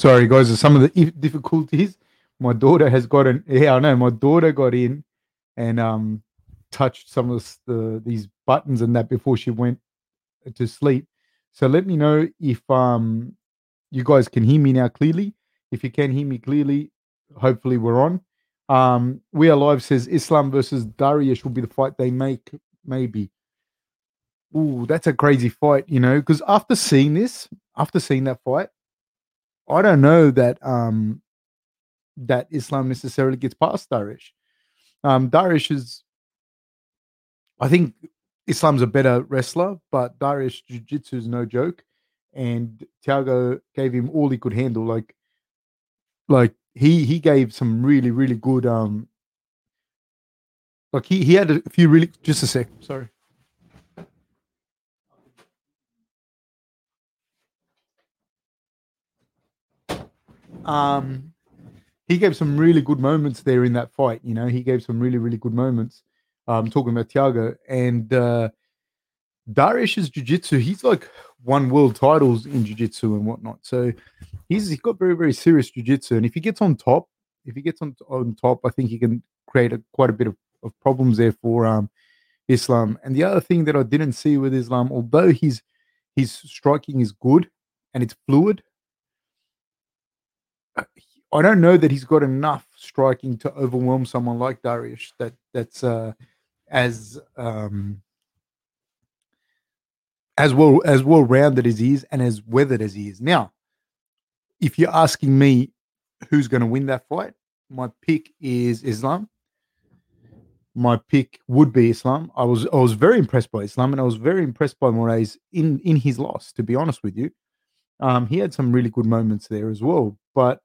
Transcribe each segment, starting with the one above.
sorry guys, some of the difficulties. My daughter has got an yeah, I know. My daughter got in and um touched some of the these buttons and that before she went to sleep. So let me know if um you guys can hear me now clearly. If you can hear me clearly, hopefully we're on. Um, we are live says Islam versus Dariush will be the fight they make. Maybe. Ooh, that's a crazy fight, you know. Because after seeing this, after seeing that fight, I don't know that um that Islam necessarily gets past Dariush. Um, Dariush is, I think, Islam's a better wrestler, but Dariush Jiu Jitsu is no joke, and Thiago gave him all he could handle. Like, like he he gave some really really good um like he he had a few really just a sec sorry um he gave some really good moments there in that fight you know he gave some really really good moments um talking about Thiago. And uh Dariush's jiu-jitsu he's like won world titles in jiu-jitsu and whatnot. So he's he's got very very serious jiu-jitsu. And if he gets on top if he gets on on top i think he can create a, quite a bit of, of problems there for um islam. And the other thing that i didn't see with islam although his his striking is good and it's fluid i don't know that he's got enough striking to overwhelm someone like dariush that that's uh as um as well as well rounded as he is and as weathered as he is now if you're asking me who's going to win that fight, my pick is Islam. My pick would be Islam. I was I was very impressed by Islam, and I was very impressed by Moraes in in his loss. To be honest with you, um, he had some really good moments there as well. But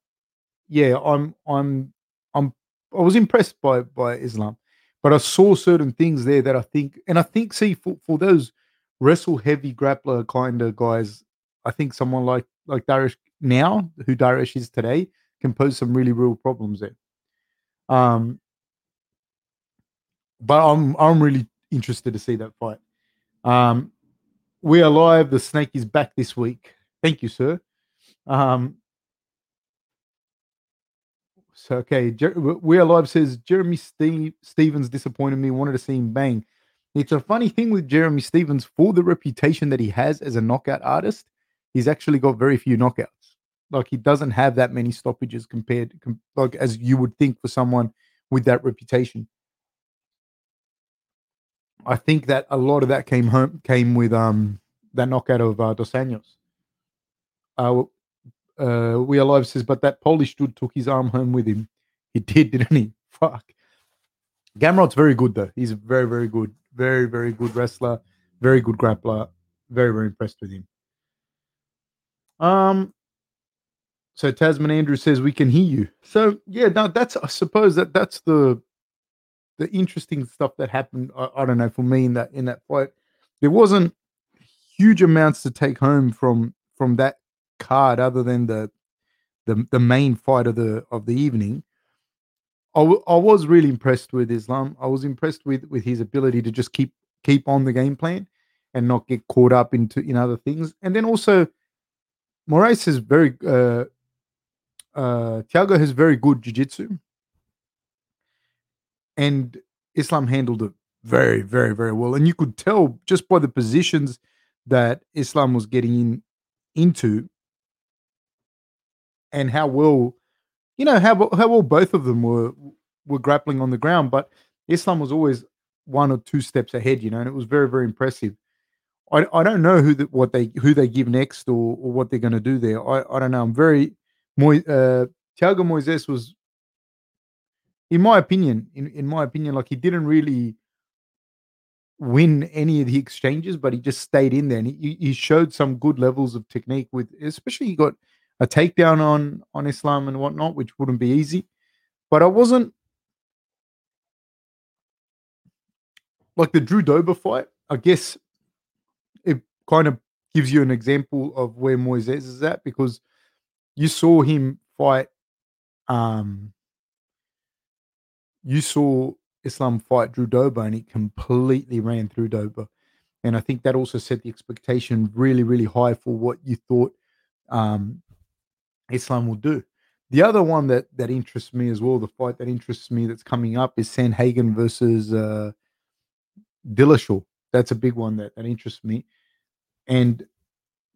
yeah, I'm I'm I'm I was impressed by by Islam, but I saw certain things there that I think, and I think, see for for those wrestle heavy grappler kind of guys, I think someone like like Dariush now, who Dariush is today, can pose some really real problems there. Um, but I'm I'm really interested to see that fight. Um, we are live. The snake is back this week. Thank you, sir. Um, so okay, Jer- we are live says Jeremy Steve- Stephens disappointed me. Wanted to see him bang. It's a funny thing with Jeremy Stephens for the reputation that he has as a knockout artist. He's actually got very few knockouts. Like he doesn't have that many stoppages compared, com- like as you would think for someone with that reputation. I think that a lot of that came home came with um that knockout of uh, Dos Anjos. Uh, uh, we alive says, but that Polish dude took his arm home with him. He did, didn't he? Fuck. Gamrot's very good though. He's a very, very good, very, very good wrestler, very good grappler. Very, very impressed with him. Um, so Tasman Andrew says we can hear you. So yeah, now that's I suppose that that's the the interesting stuff that happened. I, I, don't know for me in that in that fight, there wasn't huge amounts to take home from from that card other than the the the main fight of the of the evening. I, w- I was really impressed with Islam. I was impressed with with his ability to just keep keep on the game plan and not get caught up into in other things. And then also, Moraes is very uh, uh, Thiago has very good jiu-jitsu and Islam handled it very, very, very well. And you could tell just by the positions that Islam was getting in into and how well, you know, how how well both of them were were grappling on the ground. But Islam was always one or two steps ahead, you know, and it was very, very impressive. I, I don't know who the, what they who they give next or, or what they're going to do there. I, I don't know. I'm very Mo- uh, Thiago Moises was, in my opinion, in, in my opinion, like he didn't really win any of the exchanges, but he just stayed in there and he, he showed some good levels of technique with, especially he got a takedown on on Islam and whatnot, which wouldn't be easy. But I wasn't like the Drew Dober fight. I guess it kind of gives you an example of where Moises is at because you saw him fight. Um, you saw Islam fight Drew Dober, and he completely ran through Dober. And I think that also set the expectation really, really high for what you thought um, Islam will do. The other one that that interests me as well, the fight that interests me that's coming up is Sandhagen versus uh, Dillashaw. That's a big one that, that interests me, and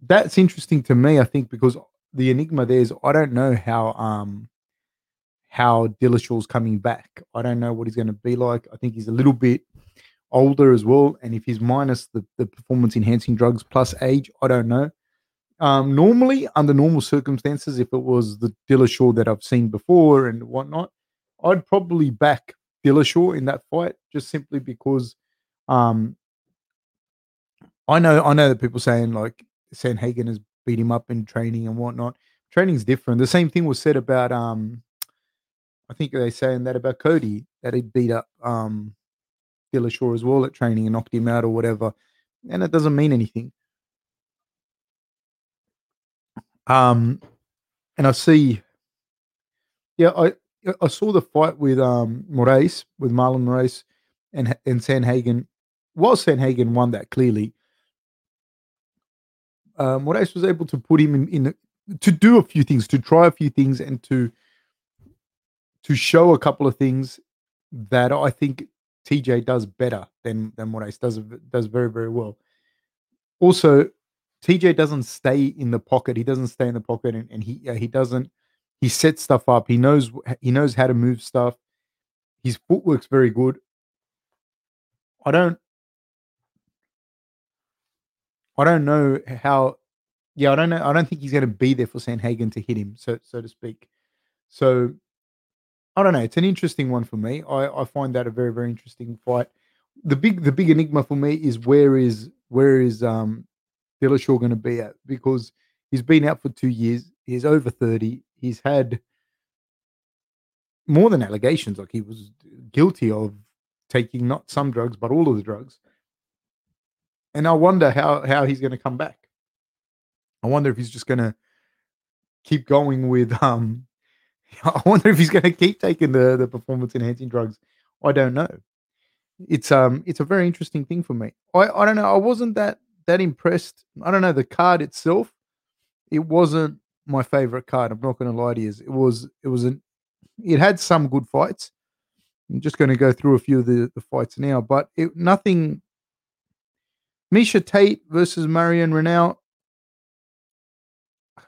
that's interesting to me. I think because the enigma there is I don't know how um how Dillashaw's coming back. I don't know what he's going to be like. I think he's a little bit older as well, and if he's minus the the performance enhancing drugs plus age, I don't know. Um, normally, under normal circumstances, if it was the Dillashaw that I've seen before and whatnot, I'd probably back Dillashaw in that fight just simply because um, I know I know that people saying like Sandhagen has beat him up in training and whatnot. Training's different. The same thing was said about um, I think they saying that about Cody that he beat up um Dillashaw as well at training and knocked him out or whatever, and it doesn't mean anything. Um, and I see, yeah, I I saw the fight with um Moraes with Marlon Moraes and and Sandhagen. While Sandhagen won that clearly, um, Moraes was able to put him in, in to do a few things, to try a few things, and to to show a couple of things that I think TJ does better than than Moraes does does very very well. Also, TJ doesn't stay in the pocket. He doesn't stay in the pocket, and, and he uh, he doesn't. He sets stuff up. He knows he knows how to move stuff. His footwork's very good. I don't. I don't know how. Yeah, I don't know. I don't think he's going to be there for Sandhagen to hit him, so so to speak. So I don't know. It's an interesting one for me. I, I find that a very very interesting fight. The big the big enigma for me is where is where is um Dillashaw going to be at because he's been out for two years. He's over 30. He's had more than allegations. Like he was guilty of taking not some drugs, but all of the drugs. And I wonder how how he's going to come back. I wonder if he's just going to keep going with um I wonder if he's going to keep taking the the performance enhancing drugs. I don't know. It's um it's a very interesting thing for me. I I don't know. I wasn't that that impressed. I don't know the card itself. It wasn't my favorite card. I'm not going to lie to you. It was. It was an. It had some good fights. I'm just going to go through a few of the, the fights now, but it nothing. Miesha Tate versus Marion Reneau.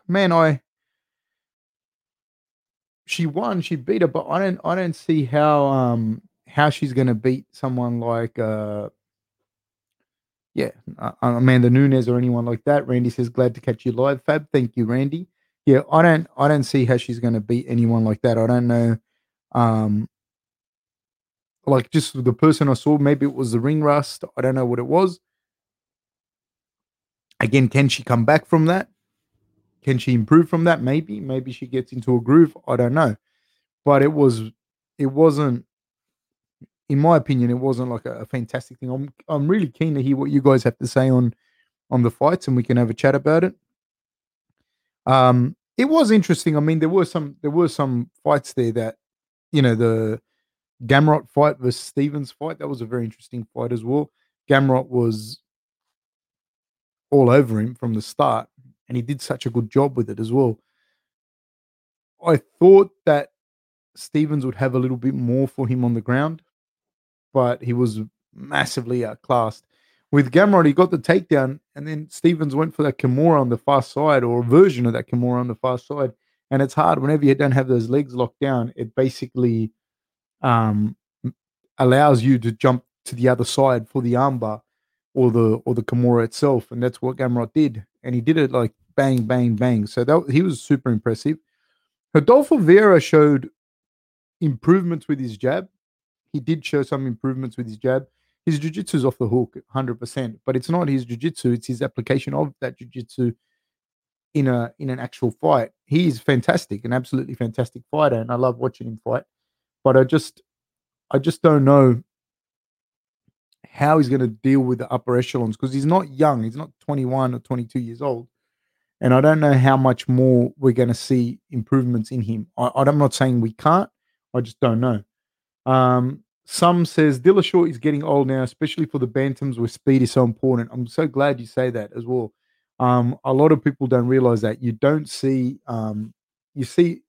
Man, I. She won. She beat her, but I don't. I don't see how um how she's going to beat someone like uh yeah, uh, Amanda Nunes or anyone like that. Randy says, "Glad to catch you live, Fab." Thank you, Randy. Yeah, I don't, I don't see how she's going to beat anyone like that. I don't know. Um, like just the person I saw, maybe it was the ring rust. I don't know what it was. Again, can she come back from that? Can she improve from that? Maybe, maybe she gets into a groove. I don't know, but it was, it wasn't in my opinion, it wasn't like a, a, fantastic thing. I'm I'm really keen to hear what you guys have to say on on the fights, and we can have a chat about it. Um, it was interesting. I mean, there were some there were some fights there that, you know, the Gamrot fight versus Stephens fight that was a very interesting fight as well. Gamrot was all over him from the start, and he did such a good job with it as well. I thought that Stephens would have a little bit more for him on the ground but he was massively outclassed. With Gamrot, he got the takedown, and then Stephens went for that Kimura on the far side, or a version of that Kimura on the far side. And it's hard whenever you don't have those legs locked down. It basically um, allows you to jump to the other side for the armbar or the or the Kimura itself, and that's what Gamrot did. And he did it like bang, bang, bang. So that he was super impressive. Rodolfo Vieira showed improvements with his jab he did show some improvements with his jab. His jiu-jitsu is off the hook 100%, but it's not his jiu-jitsu, it's his application of that jiu-jitsu in a in an actual fight. He is fantastic, an absolutely fantastic fighter, and I love watching him fight. But I just I just don't know how he's going to deal with the upper echelons because he's not young. He's not 21 or 22 years old. And I don't know how much more we're going to see improvements in him. I, I'm not saying we can't. I just don't know. Um, some says Dillashaw is getting old now, especially for the bantams where speed is so important. I'm so glad you say that as well. Um, a lot of people don't realize that you don't see um, you see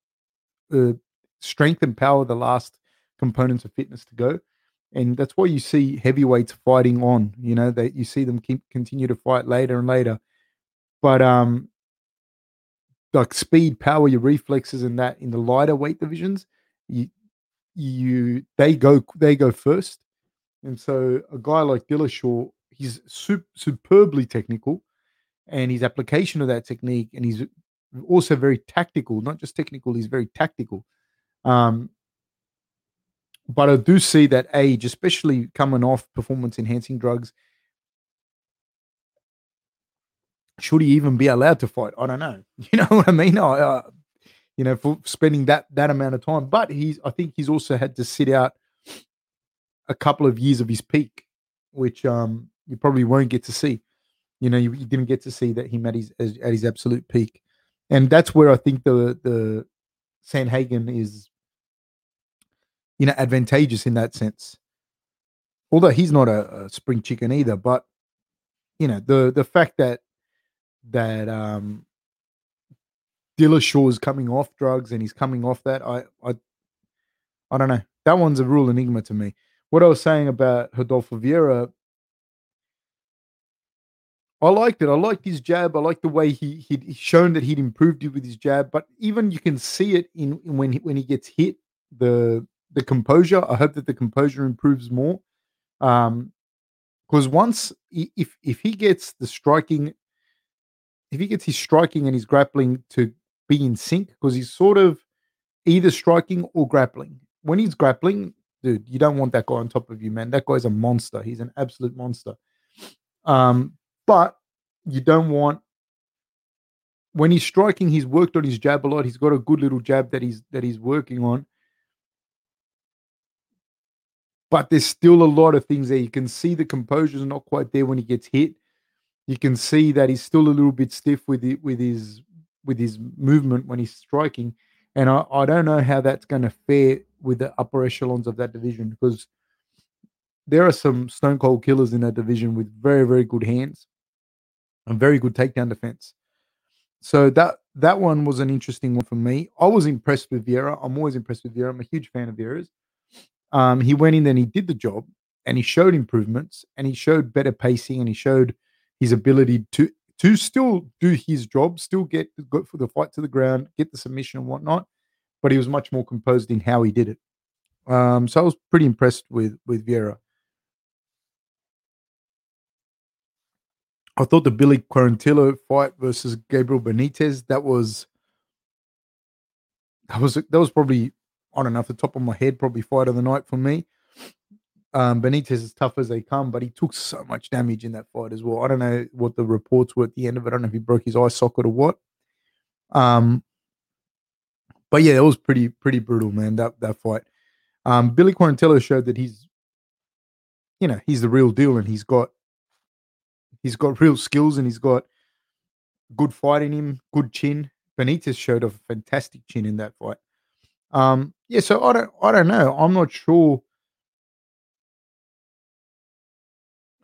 the strength and power the last components of fitness to go and that's why you see heavyweights fighting on you know that you see them keep continue to fight later and later but um like speed power your reflexes and that in the lighter weight divisions you you they go they go first and so a guy like Dillashaw he's super, superbly technical and his application of that technique and he's also very tactical not just technical he's very tactical um but I do see that age, especially coming off performance enhancing drugs, should he even be allowed to fight? I don't know. You know what I mean? I, uh, you know, for spending that that amount of time. But he's, I think he's also had to sit out a couple of years of his peak, which um you probably won't get to see. You know, you, you didn't get to see that him at his as, at his absolute peak, and that's where I think the the Sandhagen is you know, advantageous in that sense. Although he's not a, a spring chicken either, but you know, the the fact that that um Dillashaw is coming off drugs and he's coming off that, I I I don't know. That one's a real enigma to me. What I was saying about Rodolfo Vieira, I liked it. I liked his jab. I liked the way he he'd shown that he'd improved it with his jab. But even you can see it in, in when he, when he gets hit, the the composure. I hope that the composure improves more. Um, because once if if he gets the striking, if he gets his striking and his grappling to be in sync, because he's sort of either striking or grappling. When he's grappling, dude, you don't want that guy on top of you, man. That guy's a monster. He's an absolute monster. Um, but you don't want when he's striking, he's worked on his jab a lot. He's got a good little jab that he's that he's working on but there's still a lot of things there. You can see the composure is not quite there when he gets hit. You can see that he's still a little bit stiff with it, with his with his movement when he's striking. And I, I don't know how that's going to fare with the upper echelons of that division because there are some stone cold killers in that division with very, very good hands and very good takedown defense. So that that one was an interesting one for me. I was impressed with Vieira. I'm always impressed with Vieira. I'm a huge fan of Vieira's. Um, he went in and he did the job and he showed improvements and he showed better pacing and he showed his ability to to still do his job, still get go for the fight to the ground, get the submission and whatnot. But he was much more composed in how he did it. Um, so I was pretty impressed with with Vieira. I thought the Billy Quarantillo fight versus Gabriel Benitez that was that was that was probably I don't know, off the top of my head, probably fight of the night for me. Um, Benitez is tough as they come, but he took so much damage in that fight as well. I don't know what the reports were at the end of it. I don't know if he broke his eye socket or what. Um, but yeah, it was pretty pretty brutal, man. That that fight. Um, Billy Quarantillo showed that he's, you know, he's the real deal, and he's got he's got real skills, and he's got good fight in him, good chin. Benitez showed a fantastic chin in that fight. Um, yeah, so I don't I don't know. I'm not sure.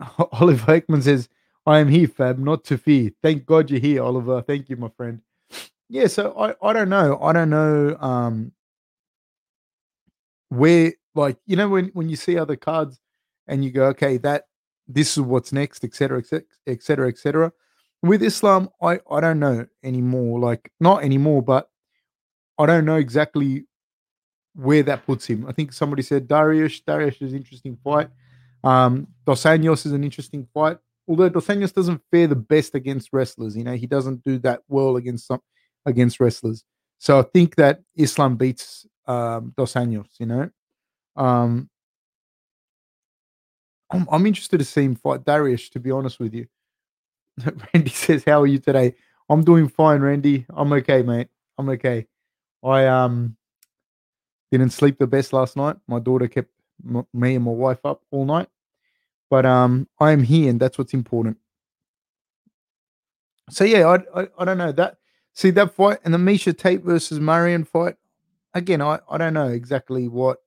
Oliver Ekman says, I am here, Fab, not to fear. Thank God you're here, Oliver. Thank you, my friend. Yeah, so I, I don't know. I don't know um where like you know when when you see other cards and you go, okay, that this is what's next, etc. etc. etc. Etc. With Islam, I, I don't know anymore. Like not anymore, but I don't know exactly where that puts him. I think somebody said Darius. Darius is an interesting fight. Um, Dos Anjos is an interesting fight. Although Dos Anjos doesn't fare the best against wrestlers, you know, he doesn't do that well against some against wrestlers. So I think that Islam beats um, Dos Anjos, you know. Um, I'm, I'm interested to see him fight Darius, to be honest with you. Randy says, How are you today? I'm doing fine, Randy. I'm okay, mate. I'm okay. I um didn't sleep the best last night. My daughter kept m- me and my wife up all night. But um, I am here, and that's what's important. So yeah, I, I, I don't know that. See that fight and the Miesha Tate versus Marion fight. Again, I, I don't know exactly what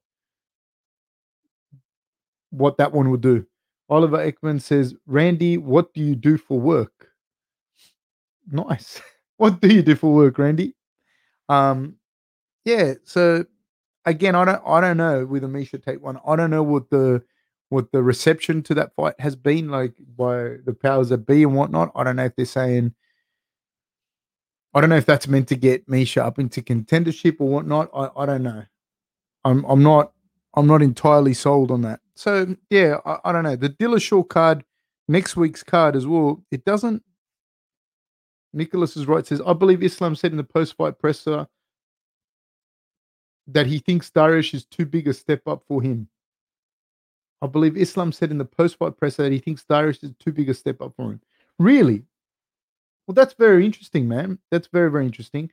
what that one would do. Oliver Ekman says, Randy, what do you do for work? Nice. what do you do for work, Randy? Um, yeah. So again, I don't, I don't know with a Tate one. I don't know what the what the reception to that fight has been like by the powers that be and whatnot. I don't know if they're saying. I don't know if that's meant to get Miesha up into contendership or whatnot. I, I don't know. I'm I'm not I'm not entirely sold on that. So yeah, I, I don't know. The Dillashaw card, next week's card as well. It doesn't. Nicholas is right. Says I believe Islam said in the post-fight presser that he thinks Dariush is too big a step up for him. I believe Islam said in the post-fight presser that he thinks Dariush is too big a step up for him. Really? Well, that's very interesting, man. That's very very interesting.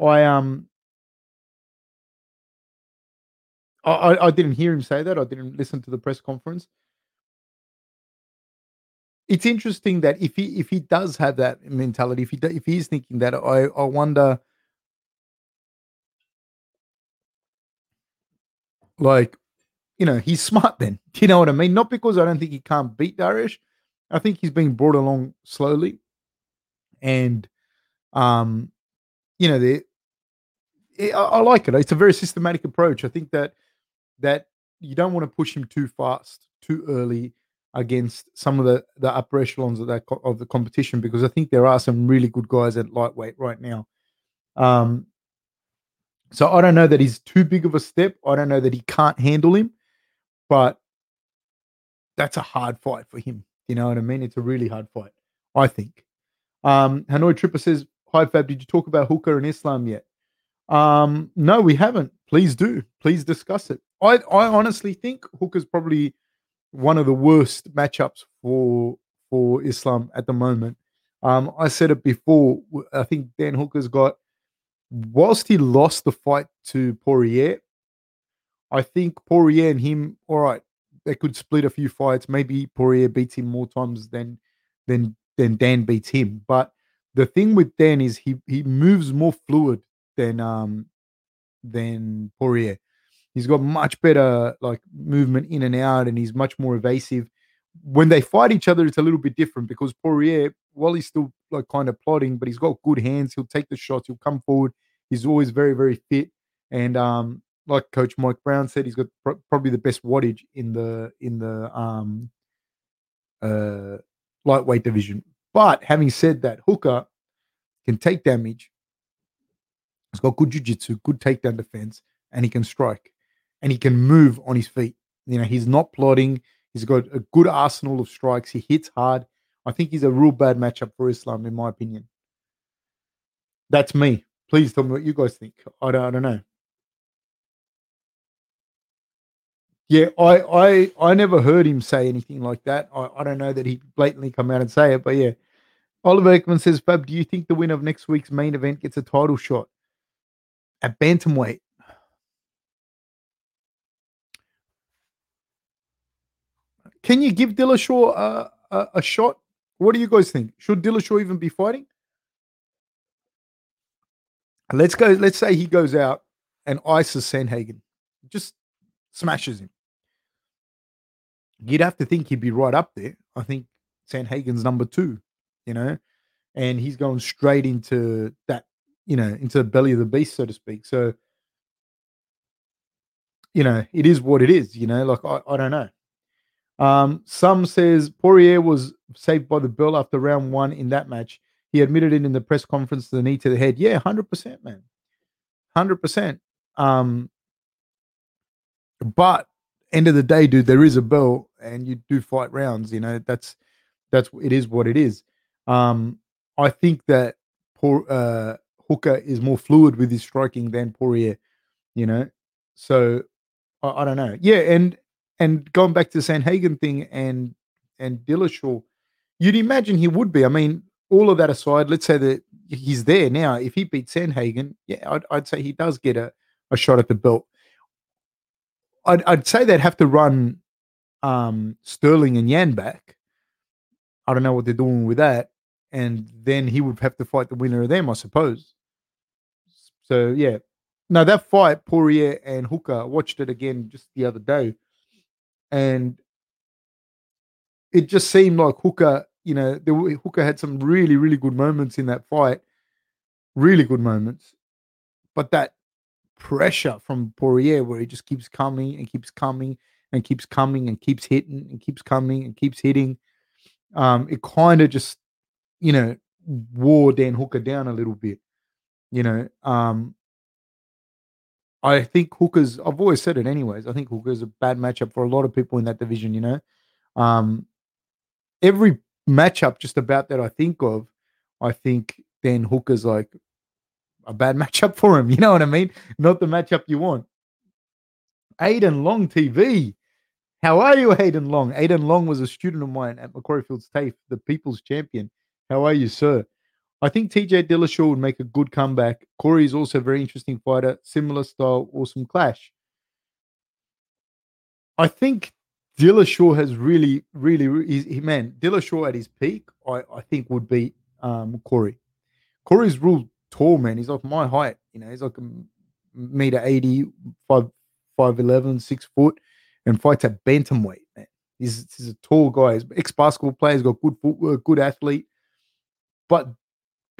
I um I, I didn't hear him say that. I didn't listen to the press conference. It's interesting that if he if he does have that mentality, if he if he's thinking that, I I wonder, like, you know, he's smart. Then Do you know what I mean? Not because I don't think he can't beat Dariush. I think he's being brought along slowly, and um, you know, the I, I like it. It's a very systematic approach. I think that that you don't want to push him too fast, too early against some of the the upper echelons of that of the competition because I think there are some really good guys at lightweight right now. Um, so I don't know that he's too big of a step. I don't know that he can't handle him, but that's a hard fight for him. You know what I mean? It's a really hard fight, I think. Um, Hanoi Tripper says, Hi Fab, did you talk about Hooker and Islam yet? Um, no, we haven't. Please do. Please discuss it. I I honestly think Hooker's probably one of the worst matchups for for Islam at the moment. Um, I said it before. I think Dan Hooker's got, whilst he lost the fight to Poirier, I think Poirier and him, all right, they could split a few fights. Maybe Poirier beats him more times than than than Dan beats him. But the thing with Dan is he he moves more fluid than um than Poirier. He's got much better like movement in and out, and he's much more evasive. When they fight each other, it's a little bit different because Poirier, while he's still like kind of plodding, but he's got good hands. He'll take the shots. He'll come forward. He's always very, very fit. And um, like Coach Mike Brown said, he's got pr- probably the best wattage in the in the um, uh, lightweight division. But having said that, Hooker can take damage. He's got good jiu-jitsu, good takedown defense, and he can strike and he can move on his feet. You know, he's not plodding. He's got a good arsenal of strikes. He hits hard. I think he's a real bad matchup for Islam, in my opinion. That's me. Please tell me what you guys think. I don't, I don't know. Yeah, I, I I never heard him say anything like that. I, I don't know that he blatantly come out and say it, but yeah. Oliver Ekman says, Fab, do you think the winner of next week's main event gets a title shot at bantamweight? Can you give Dillashaw a, a, a shot? What do you guys think? Should Dillashaw even be fighting? Let's go. Let's say he goes out and ices Sandhagen, just smashes him. You'd have to think he'd be right up there. I think Sandhagen's number two, you know, and he's going straight into that, you know, into the belly of the beast, so to speak. So, you know, it is what it is, you know, like I, I don't know. Um, some says Poirier was saved by the bell after round one in that match. He admitted it in the press conference, the knee to the head. Yeah, hundred percent, man, hundred percent. Um, but end of the day, dude, there is a bell, and you do fight rounds. You know, that's that's it is what it is. Um, I think that poor uh, Hooker is more fluid with his striking than Poirier. You know, so I, I don't know. Yeah, and and going back to the Sandhagen thing and and Dillashaw, you'd imagine he would be. I mean, all of that aside, let's say that he's there now. If he beats Sandhagen, yeah, I'd, I'd say he does get a, a shot at the belt. I'd, I'd say they'd have to run um, Sterling and Yan back. I don't know what they're doing with that. And then he would have to fight the winner of them, I suppose. So, yeah. Now, that fight, Poirier and Hooker, I watched it again just the other day and it just seemed like Hooker, you know, the, Hooker had some really, really good moments in that fight, really good moments. but that pressure from Poirier, where he just keeps coming and keeps coming and keeps coming and keeps hitting and keeps coming and keeps hitting, um, it kind of just, you know, wore Dan Hooker down a little bit. You know, um, I think Hooker's. I've always said it, anyways. I think Hooker's a bad matchup for a lot of people in that division. You know, um, every matchup just about that I think of, I think then Hooker's like a bad matchup for him. You know what I mean? Not the matchup you want. Aiden Long TV. How are you, Aiden Long? Aiden Long was a student of mine at Macquarie Fields TAFE, the people's champion. How are you, sir? I think TJ Dillashaw would make a good comeback. Cory is also a very interesting fighter, similar style, awesome clash. I think Dillashaw has really, really, he, man, Dillashaw at his peak, I, I think would be um, Cory. Cory's real tall, man. He's like my height, you know, he's like a meter 80, 5, 5'11, 6 foot, and fights at bantamweight, man. He's, he's a tall guy. He's ex basketball player. He's got good footwork, good athlete. But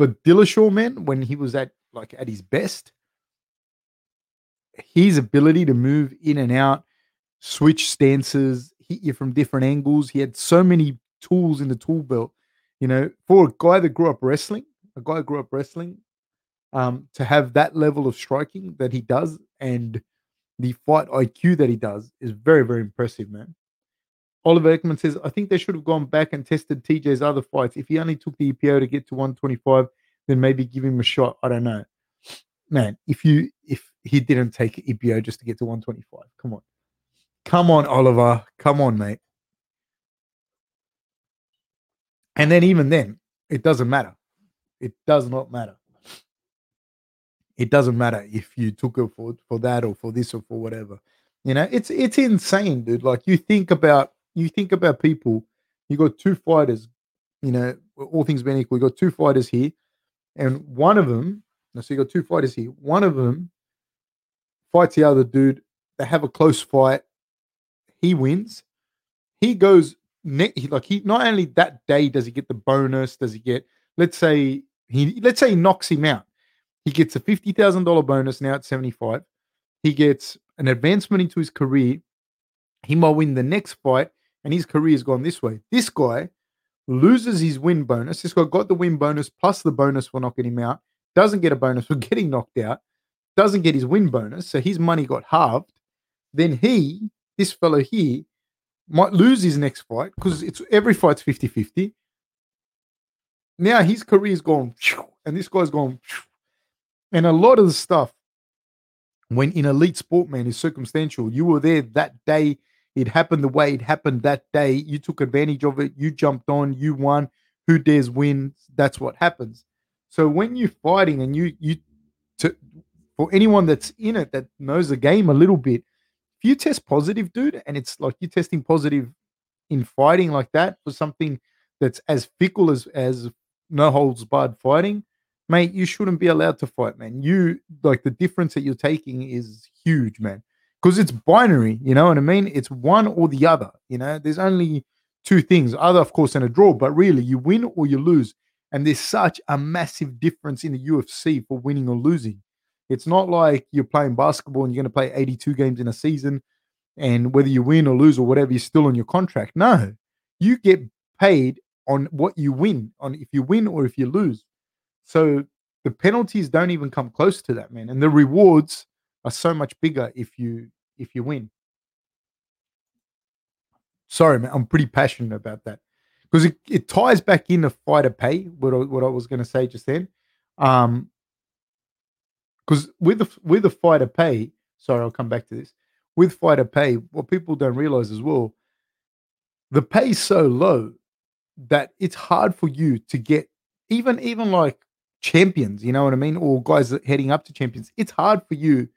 but Dillashaw, man, when he was at like at his best, his ability to move in and out, switch stances, hit you from different angles. He had so many tools in the tool belt. You know, for a guy that grew up wrestling, a guy grew up wrestling, um, to have that level of striking that he does and the fight IQ that he does is very, very impressive, man. Oliver Ekman says, I think they should have gone back and tested TJ's other fights. If he only took the EPO to get to 125, then maybe give him a shot. I don't know. Man, if you if he didn't take EPO just to get to 125, come on. Come on, Oliver. Come on, mate. And then even then, it doesn't matter. It does not matter. It doesn't matter if you took it for for that or for this or for whatever. You know, it's it's insane, dude. Like you think about you think about people. You got two fighters. You know, all things being equal, you got two fighters here, and one of them. So you got two fighters here. One of them fights the other dude. They have a close fight he wins. He goes like he not only that day does he get the bonus, does he get let's say he let's say he knocks him out. He gets a fifty thousand dollar bonus now at seventy five. He gets an advancement into his career. He might win the next fight, and his career has gone this way. This guy loses his win bonus. This guy got the win bonus plus the bonus for knocking him out. Doesn't get a bonus for getting knocked out. Doesn't get his win bonus, so his money got halved. Then he this fellow here might lose his next fight because it's every fight's 50 50. Now his career's gone, and this guy's gone. And a lot of the stuff when in elite sport, man, is circumstantial. You were there that day. It happened the way it happened that day. You took advantage of it. You jumped on. You won. Who dares win? That's what happens. So when you're fighting and you you to for anyone that's in it that knows the game a little bit, if you test positive, dude, and it's like you're testing positive in fighting like that for something that's as fickle as as no holds barred fighting, mate, you shouldn't be allowed to fight, man. You like the difference that you're taking is huge, man. Because it's binary, you know what I mean? It's one or the other. You know, there's only two things, other of course, and a draw, but really you win or you lose. And there's such a massive difference in the UFC for winning or losing. It's not like you're playing basketball and you're going to play 82 games in a season and whether you win or lose or whatever, you're still on your contract. No, you get paid on what you win, on if you win or if you lose. So the penalties don't even come close to that, man. And the rewards are so much bigger if you if you win. Sorry, man, I'm pretty passionate about that because it, it ties back in the fighter pay. What I, what I was going to say just then, um, because with the with the fighter pay, sorry, I'll come back to this. With fighter pay, what people don't realize as well, the pay is so low that it's hard for you to get even even like champions, you know what I mean, or guys heading up to champions. It's hard for you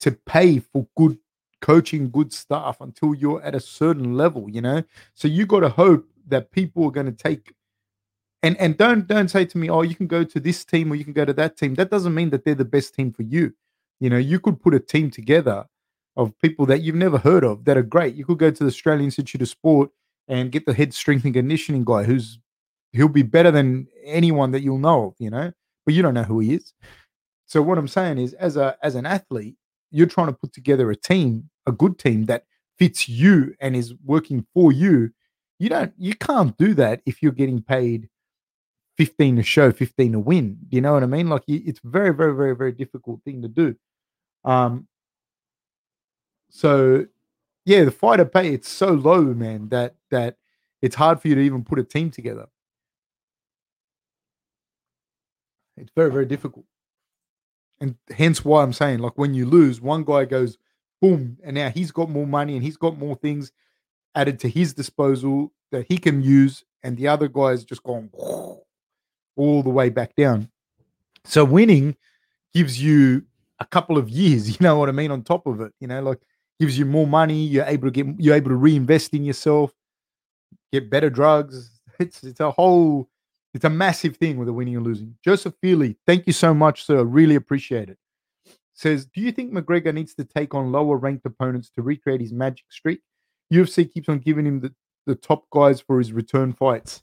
to pay for good coaching, good stuff until you're at a certain level, you know. So you got to hope that people are going to take and and don't don't say to me, oh, you can go to this team or you can go to that team. That doesn't mean that they're the best team for you. You know, you could put a team together of people that you've never heard of that are great. You could go to the Australian Institute of Sport and get the head strength and conditioning guy who's he'll be better than anyone that you'll know of, you know, but you don't know who he is. So what I'm saying is, as a as an athlete, you're trying to put together a team, a good team that fits you and is working for you. You don't, you can't do that if you're getting paid 15 to show, 15 to win. You know what I mean? Like it's very, very, very, very difficult thing to do. Um, so yeah, the fighter pay it's so low, man, that that it's hard for you to even put a team together. It's very, very difficult. And hence why I'm saying, like, when you lose, one guy goes boom, and now he's got more money and he's got more things added to his disposal that he can use, and the other guy's just gone all the way back down. So winning gives you a couple of years, you know what I mean, on top of it, you know, like gives you more money, you're able to get you're able to reinvest in yourself, get better drugs. It's it's a whole it's a massive thing with the winning and losing. Joseph Feely, thank you so much, sir. Really appreciate it. Says, do you think McGregor needs to take on lower ranked opponents to recreate his magic streak? UFC keeps on giving him the, the top guys for his return fights.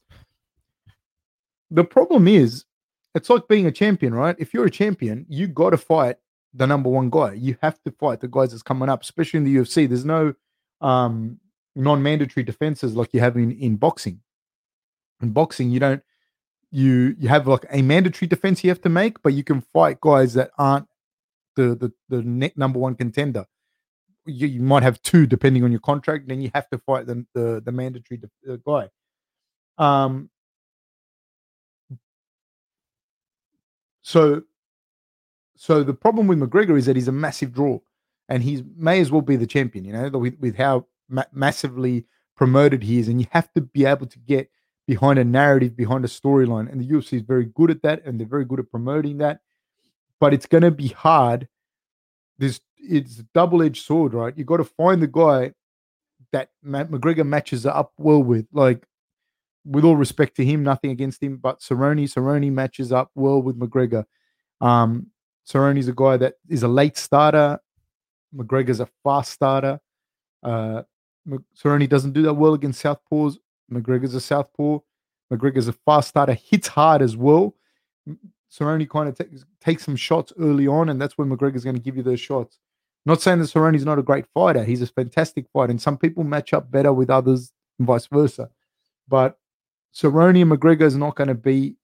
The problem is, it's like being a champion, right? If you're a champion, you got to fight the number one guy. You have to fight the guys that's coming up, especially in the UFC. There's no um, non-mandatory defenses like you have in, in boxing. In boxing, you don't you you have like a mandatory defense you have to make, but you can fight guys that aren't the the the net number one contender. You, you might have two depending on your contract. Then you have to fight the the, the mandatory de- uh, guy. Um. So, so the problem with McGregor is that he's a massive draw, and he may as well be the champion. You know, with with how ma- massively promoted he is, and you have to be able to get behind a narrative, behind a storyline. And the UFC is very good at that, and they're very good at promoting that. But it's going to be hard. This it's a double-edged sword, right? You got to find the guy that McGregor matches up well with. Like, with all respect to him, nothing against him, but Cerrone, Cerrone matches up well with McGregor. Um, Cerrone's a guy that is a late starter. McGregor's a fast starter. Uh, Cerrone doesn't do that well against southpaws. McGregor's a southpaw. McGregor's a fast starter, hits hard as well. Cerrone kind of takes takes some shots early on, and that's when McGregor's going to give you those shots. Not saying that Cerrone's not a great fighter; he's a fantastic fighter, and some people match up better with others, and vice versa. But Cerrone and McGregor is not going to be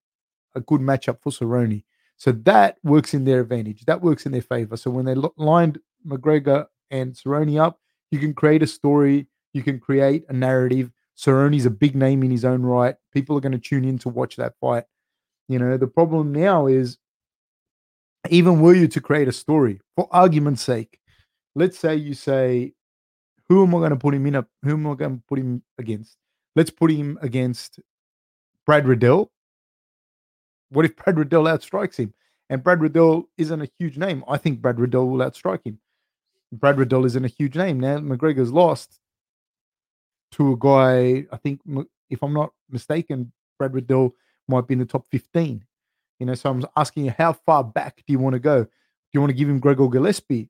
a good matchup for Cerrone. So that works in their advantage. That works in their favor. So when they lined McGregor and Cerrone up, you can create a story, you can create a narrative, Cerrone's a big name in his own right. People are going to tune in to watch that fight. You know, the problem now is even were you to create a story, for argument's sake, let's say you say, who am I going to put him in? A, who am I going to put him against? Let's put him against Brad Riddell. What if Brad Riddell outstrikes him? And Brad Riddell isn't a huge name. I think Brad Riddell will outstrike him. Brad Riddell isn't a huge name. Now McGregor's lost to a guy. I think, if I'm not mistaken, Brad Riddell might be in the top 15. You know, so I'm asking you, how far back do you want to go? Do you want to give him Gregor Gillespie?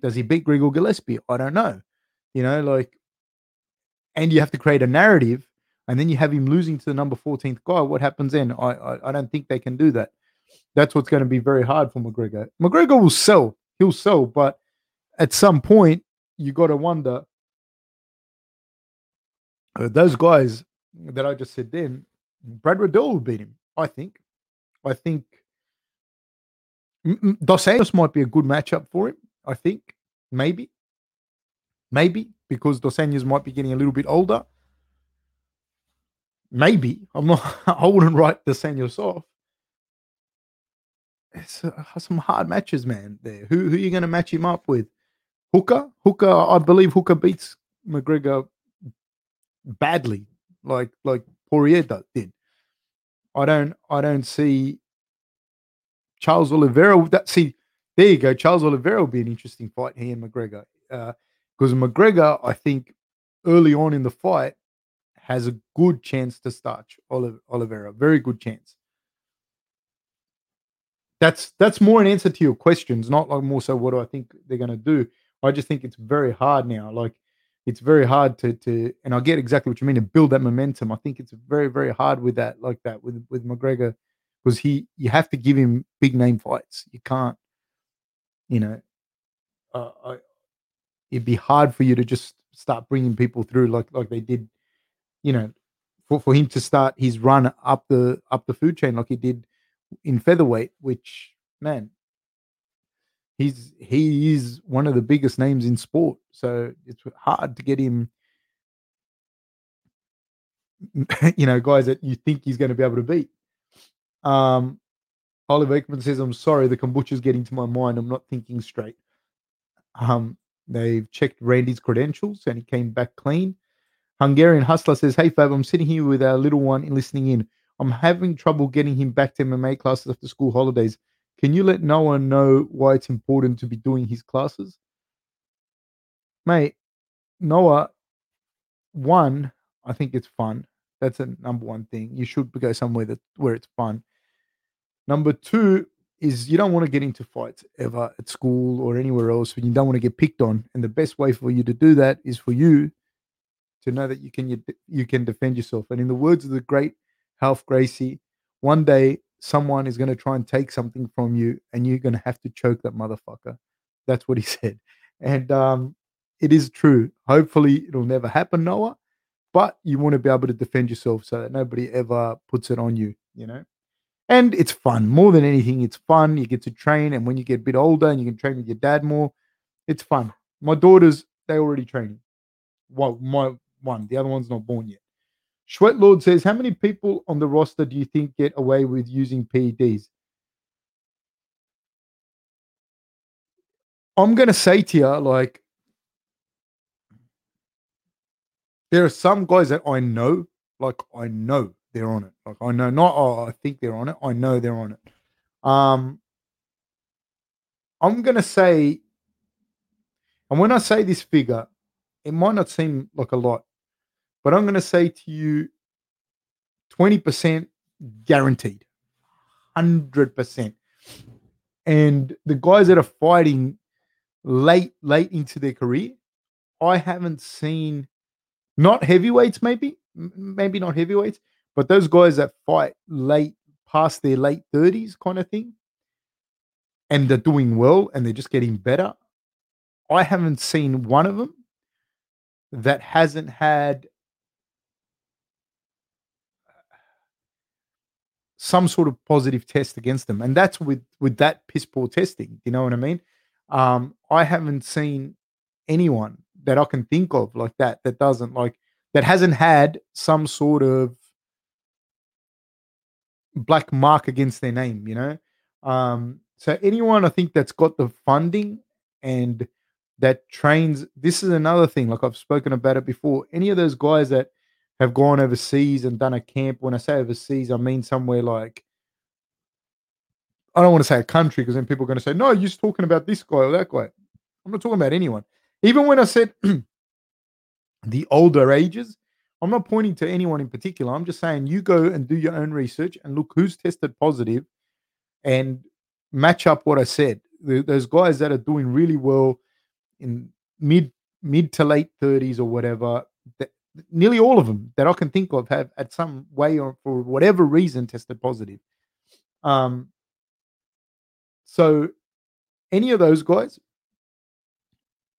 Does he beat Gregor Gillespie? I don't know. You know, like, and you have to create a narrative, and then you have him losing to the number 14th guy. What happens then? I, I, I don't think they can do that. That's what's going to be very hard for McGregor. McGregor will sell. He'll sell, but at some point, you got to wonder uh, those guys that I just said then, Brad Riddell will beat him. I think. I think Dos Anjos might be a good matchup for him. I think maybe, maybe because Dos Anjos might be getting a little bit older. Maybe I'm not. I wouldn't write Dos Anjos off. It's uh, some hard matches, man. There, who who are you going to match him up with? Hooker, Hooker. I believe Hooker beats McGregor badly, like like Poirier did. I don't I don't see Charles Oliveira. That see, there you go. Charles Oliveira will be an interesting fight. He and McGregor, because uh, McGregor, I think, early on in the fight, has a good chance to start Oliveira. Very good chance. That's that's more an answer to your questions, not like more so what do I think they're going to do. I just think it's very hard now. Like it's very hard to to and I get exactly what you mean to build that momentum. I think it's very very hard with that like that with with McGregor because he you have to give him big name fights. You can't, you know, uh, I, it'd be hard for you to just start bringing people through like like they did, you know, for, for him to start his run up the up the food chain like he did in featherweight, which man, he's he is one of the biggest names in sport. So it's hard to get him. You know, guys that you think he's going to be able to beat. Um, Oliver Ekman says, "I'm sorry, the kombucha's getting to my mind. I'm not thinking straight." Um, they've checked Randy's credentials and he came back clean. Hungarian Hustler says, Hey Fab, I'm sitting here with our little one and listening in. I'm having trouble getting him back to MMA classes after school holidays. Can you let Noah know why it's important to be doing his classes? Mate, Noah, one, I think it's fun. That's a number one thing. You should go somewhere that where it's fun. Number two is you don't want to get into fights ever at school or anywhere else when you don't want to get picked on. And the best way for you to do that is for you to know that you can you, you can defend yourself. And in the words of the great Ralph Gracie, one day someone is going to try and take something from you, and you're going to have to choke that motherfucker. That's what he said, and um, it is true. Hopefully, it'll never happen, Noah. But you want to be able to defend yourself so that nobody ever puts it on you. You know. And it's fun. More than anything, it's fun. You get to train, and when you get a bit older and you can train with your dad more, it's fun. My daughters, they already training. Well, my one. The other one's not born yet. Sweat Lord says, How many people on the roster do you think get away with using PEDs? I'm going to say to you, like, there are some guys that I know, like, I know they're on it. Like, I know, not, oh, I think they're on it. I know they're on it. Um, I'm going to say, and when I say this figure, it might not seem like a lot, but I'm going to say to you 20% guaranteed, 100%. And the guys that are fighting late, late into their career, I haven't seen, not heavyweights, maybe, maybe not heavyweights, but those guys that fight late, past their late 30s kind of thing, and they're doing well and they're just getting better. I haven't seen one of them that hasn't had some sort of positive test against them, and that's with with that piss poor testing. You know what I mean? Um, I haven't seen anyone that I can think of like that that doesn't like that hasn't had some sort of black mark against their name. You know, um, so anyone I think that's got the funding and that trains. This is another thing. Like I've spoken about it before. Any of those guys that have gone overseas and done a camp. When I say overseas, I mean somewhere like I don't want to say a country because then people are going to say, "No, you're just talking about this guy or that guy." I'm not talking about anyone. Even when I said the older ages, I'm not pointing to anyone in particular. I'm just saying you go and do your own research and look who's tested positive and match up what I said. Those guys that are doing really well in mid mid to late 30s or whatever, nearly all of them that I can think of have at some way or for whatever reason tested positive. Um, so any of those guys,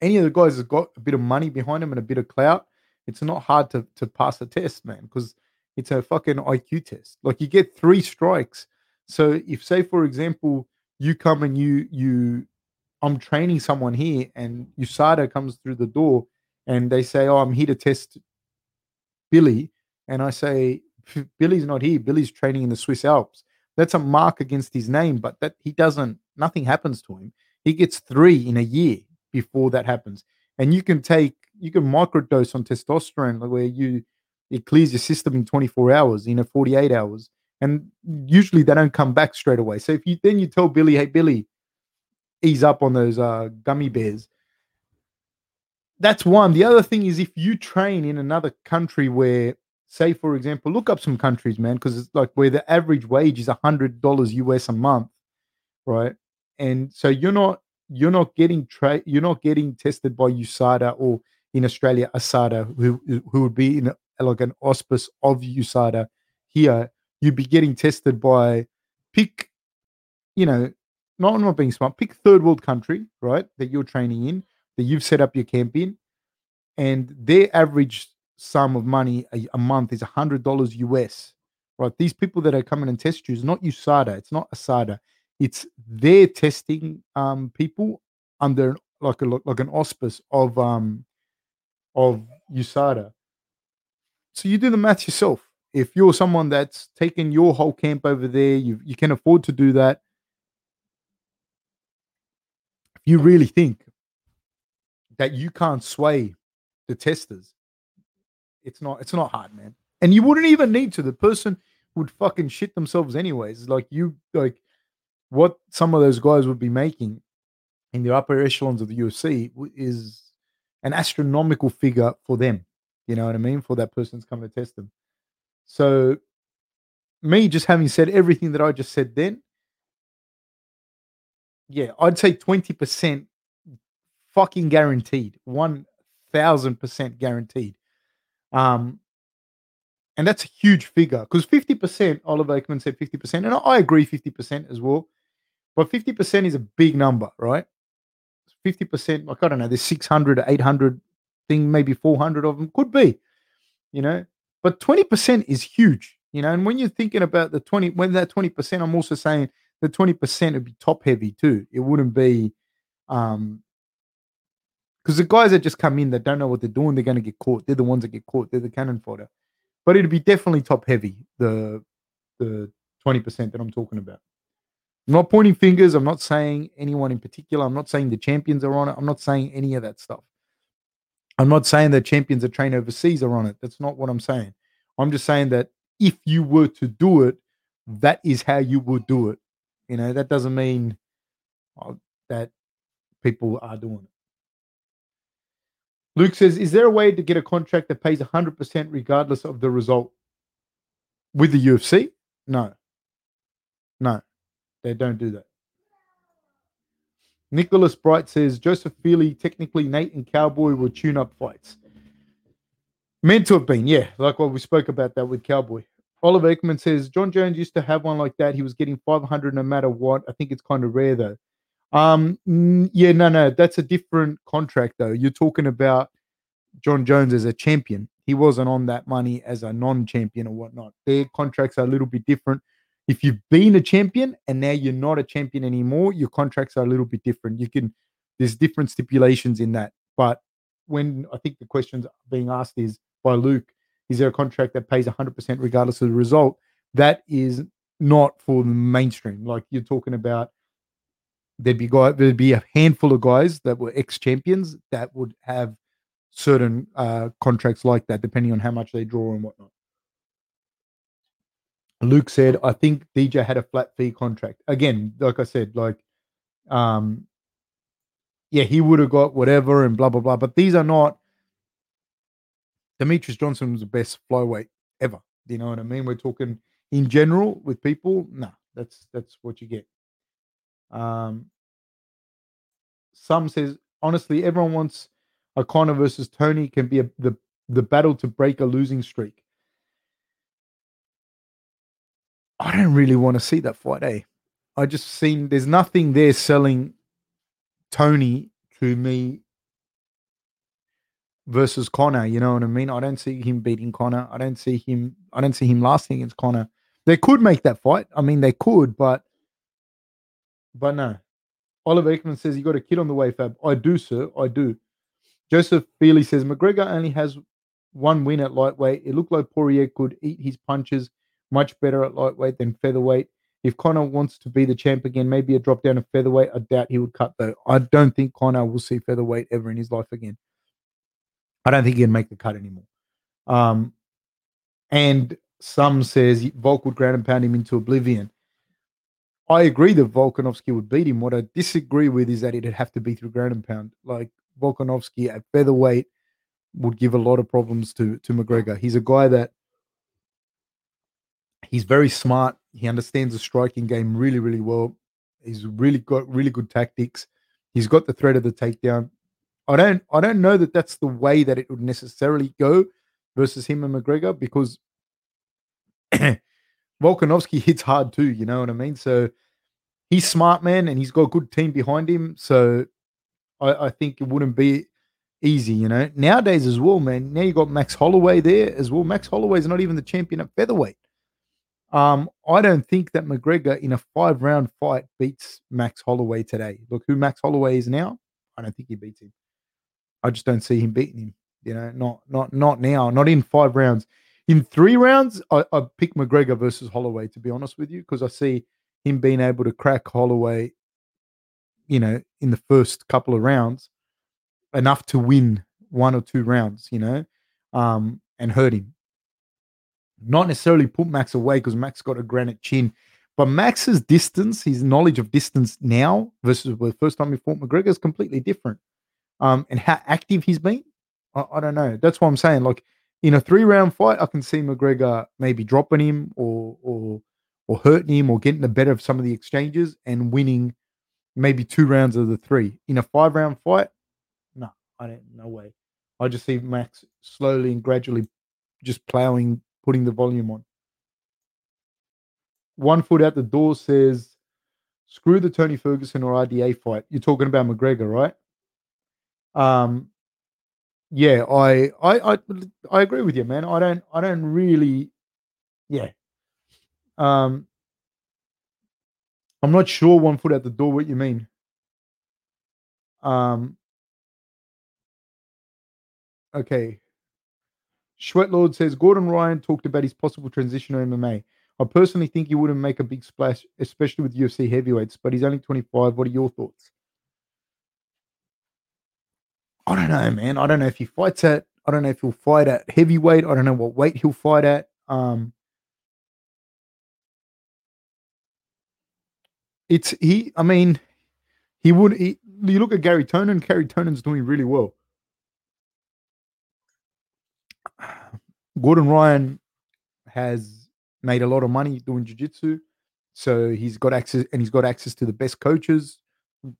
any of the guys that got a bit of money behind them and a bit of clout, it's not hard to to pass a test, man, because it's a fucking IQ test. Like you get three strikes. So if say for example you come and you you I'm training someone here and USADA comes through the door and they say, Oh, I'm here to test Billy, and I say, Billy's not here. Billy's training in the Swiss Alps. That's a mark against his name, but that he doesn't, nothing happens to him. He gets three in a year before that happens. And you can take, you can microdose on testosterone where you, it clears your system in 24 hours, you know, 48 hours. And usually they don't come back straight away. So if you then you tell Billy, hey, Billy, ease up on those uh, gummy bears, that's one. The other thing is if you train in another country where, say, for example, look up some countries, man, because it's like where the average wage is hundred dollars US a month, right? And so you're not you're not getting tra- you're not getting tested by USADA or in Australia ASADA, who who would be in a, like an auspice of USADA. Here, you'd be getting tested by pick, you know, not not being smart. Pick third world country, right? That you're training in, that you've set up your camp in, and their average sum of money a, a month is hundred dollars US. Right? These people that are coming and test you is not USADA. It's not ASADA. It's their testing um, people under like a like an auspice of um of USADA. So you do the math yourself. If you're someone that's taken your whole camp over there, you you can afford to do that. If you really think that you can't sway the testers, it's not it's not hard, man. And you wouldn't even need to. The person would fucking shit themselves anyways. Like you like what some of those guys would be making in the upper echelons of the UFC is an astronomical figure for them. You know what I mean? For that person's coming to test them. So, me just having said everything that I just said then, yeah, I'd say 20% fucking guaranteed. 1000% guaranteed. Um, and that's a huge figure because 50%, Oliver Aikman said 50%, and I agree 50% as well. But 50% is a big number, right? 50%, like I don't know, there's 600, 800 thing, maybe 400 of them, could be, you know, but 20% is huge, you know. And when you're thinking about the 20, when that 20%, I'm also saying the 20% would be top heavy too. It wouldn't be, um, because the guys that just come in that don't know what they're doing, they're going to get caught. They're the ones that get caught. They're the cannon fodder. But it'd be definitely top heavy. The the twenty percent that I'm talking about. I'm not pointing fingers. I'm not saying anyone in particular. I'm not saying the champions are on it. I'm not saying any of that stuff. I'm not saying that champions that train overseas are on it. That's not what I'm saying. I'm just saying that if you were to do it, that is how you would do it. You know, that doesn't mean uh, that people are doing it. Luke says, Is there a way to get a contract that pays 100% regardless of the result with the UFC? No. No. They don't do that. Nicholas Bright says Joseph Feely, technically Nate and Cowboy were tune up fights. Meant to have been, yeah, like what we spoke about that with Cowboy. Oliver Ekman says John Jones used to have one like that. He was getting 500 no matter what. I think it's kind of rare though. Um, yeah, no, no, that's a different contract though. You're talking about John Jones as a champion. He wasn't on that money as a non-champion or whatnot. Their contracts are a little bit different if you've been a champion and now you're not a champion anymore, your contracts are a little bit different. You can there's different stipulations in that. But when I think the questions being asked is by Luke, is there a contract that pays 100% regardless of the result? That is not for the mainstream. Like you're talking about, there'd be guy, there'd be a handful of guys that were ex champions that would have certain uh, contracts like that, depending on how much they draw and whatnot. Luke said, I think DJ had a flat fee contract. Again, like I said, like, um, yeah, he would have got whatever and blah blah blah. But these are not. Demetrious Johnson was the best flyweight ever. You know what I mean? We're talking in general with people. Nah, that's that's what you get. Um, some says honestly, everyone wants a Conor versus Tony can be a, the the battle to break a losing streak. I don't really want to see that fight, eh? I just seen there's nothing there selling Tony to me versus Conor. You know what I mean? I don't see him beating Conor. I don't see him. I don't see him lasting against Conor. They could make that fight. I mean, they could, but but no. Oliver Ekman says you got a kid on the way, Fab. I do, sir. I do. Joseph Feely says McGregor only has one win at lightweight. It looked like Poirier could eat his punches much better at lightweight than featherweight. If Conor wants to be the champ again, maybe a drop down to featherweight. I doubt he would cut though. I don't think Conor will see featherweight ever in his life again. I don't think he can make the cut anymore. Um, and some says Volk would ground and pound him into oblivion. I agree that Volkanovski would beat him. What I disagree with is that it'd have to be through ground and pound. Like Volkanovski at featherweight would give a lot of problems to to McGregor. He's a guy that He's very smart. He understands the striking game really, really well. He's really got really good tactics. He's got the threat of the takedown. I don't, I don't know that that's the way that it would necessarily go versus him and McGregor because Volkanovski hits hard too. You know what I mean? So he's smart, man, and he's got a good team behind him. So I, I think it wouldn't be easy, you know. Nowadays as well, man. Now you got Max Holloway there as well. Max Holloway's not even the champion at featherweight. Um, I don't think that McGregor in a five round fight beats Max Holloway today. Look who Max Holloway is now. I don't think he beats him. I just don't see him beating him. You know, not not not now, not in five rounds. In three rounds, I, I pick McGregor versus Holloway to be honest with you, because I see him being able to crack Holloway, you know, in the first couple of rounds, enough to win one or two rounds, you know, um, and hurt him not necessarily put Max away because Max got a granite chin. But Max's distance, his knowledge of distance now versus the first time he fought McGregor is completely different. Um, and how active he's been, I, I don't know. That's what I'm saying. Like in a three round fight, I can see McGregor maybe dropping him or or or hurting him or getting the better of some of the exchanges and winning maybe two rounds of the three. In a five round fight, no, I don't. No way. I just see Max slowly and gradually just plowing putting the volume on. One foot out the door says, screw the Tony Ferguson or RDA fight. You're talking about McGregor, right? Um, yeah, I, I, I, I agree with you, man. I don't, I don't really, yeah. Um, I'm not sure one foot out the door what you mean. Um, okay. Sweatlord says Gordon Ryan talked about his possible transition to MMA. I personally think he wouldn't make a big splash, especially with UFC heavyweights, but he's only 25. What are your thoughts? I don't know, man. I don't know if he fights at, I don't know if he'll fight at heavyweight. I don't know what weight he'll fight at. Um, it's he, I mean, he would, he, you look at Garry Tonon, Garry Tonon's doing really well. Gordon Ryan has made a lot of money doing jiu-jitsu. So he's got access and he's got access to the best coaches.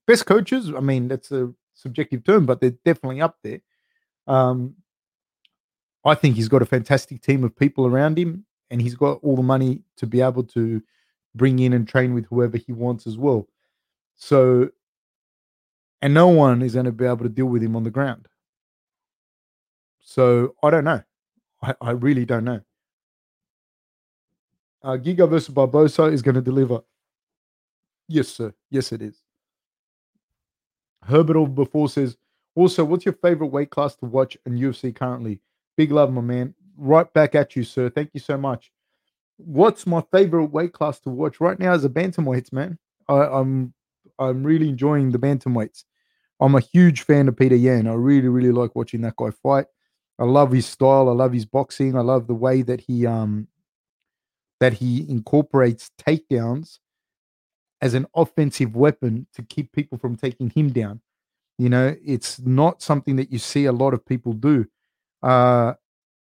Best coaches, I mean, that's a subjective term, but they're definitely up there. Um, I think he's got a fantastic team of people around him, and he's got all the money to be able to bring in and train with whoever he wants as well. So, and no one is going to be able to deal with him on the ground. So I don't know. I, I really don't know. Uh, Giga versus Barbosa is going to deliver. Yes, sir. Yes, it is. Herbert before says, also, what's your favorite weight class to watch in UFC currently? Big love, my man. Right back at you, sir. Thank you so much. What's my favorite weight class to watch right now is a bantamweights, man. I, I'm I'm really enjoying the bantamweights. I'm a huge fan of Peter Yan. I really, really like watching that guy fight. I love his style. I love his boxing. I love the way that he um that he incorporates takedowns as an offensive weapon to keep people from taking him down. You know, it's not something that you see a lot of people do. Uh,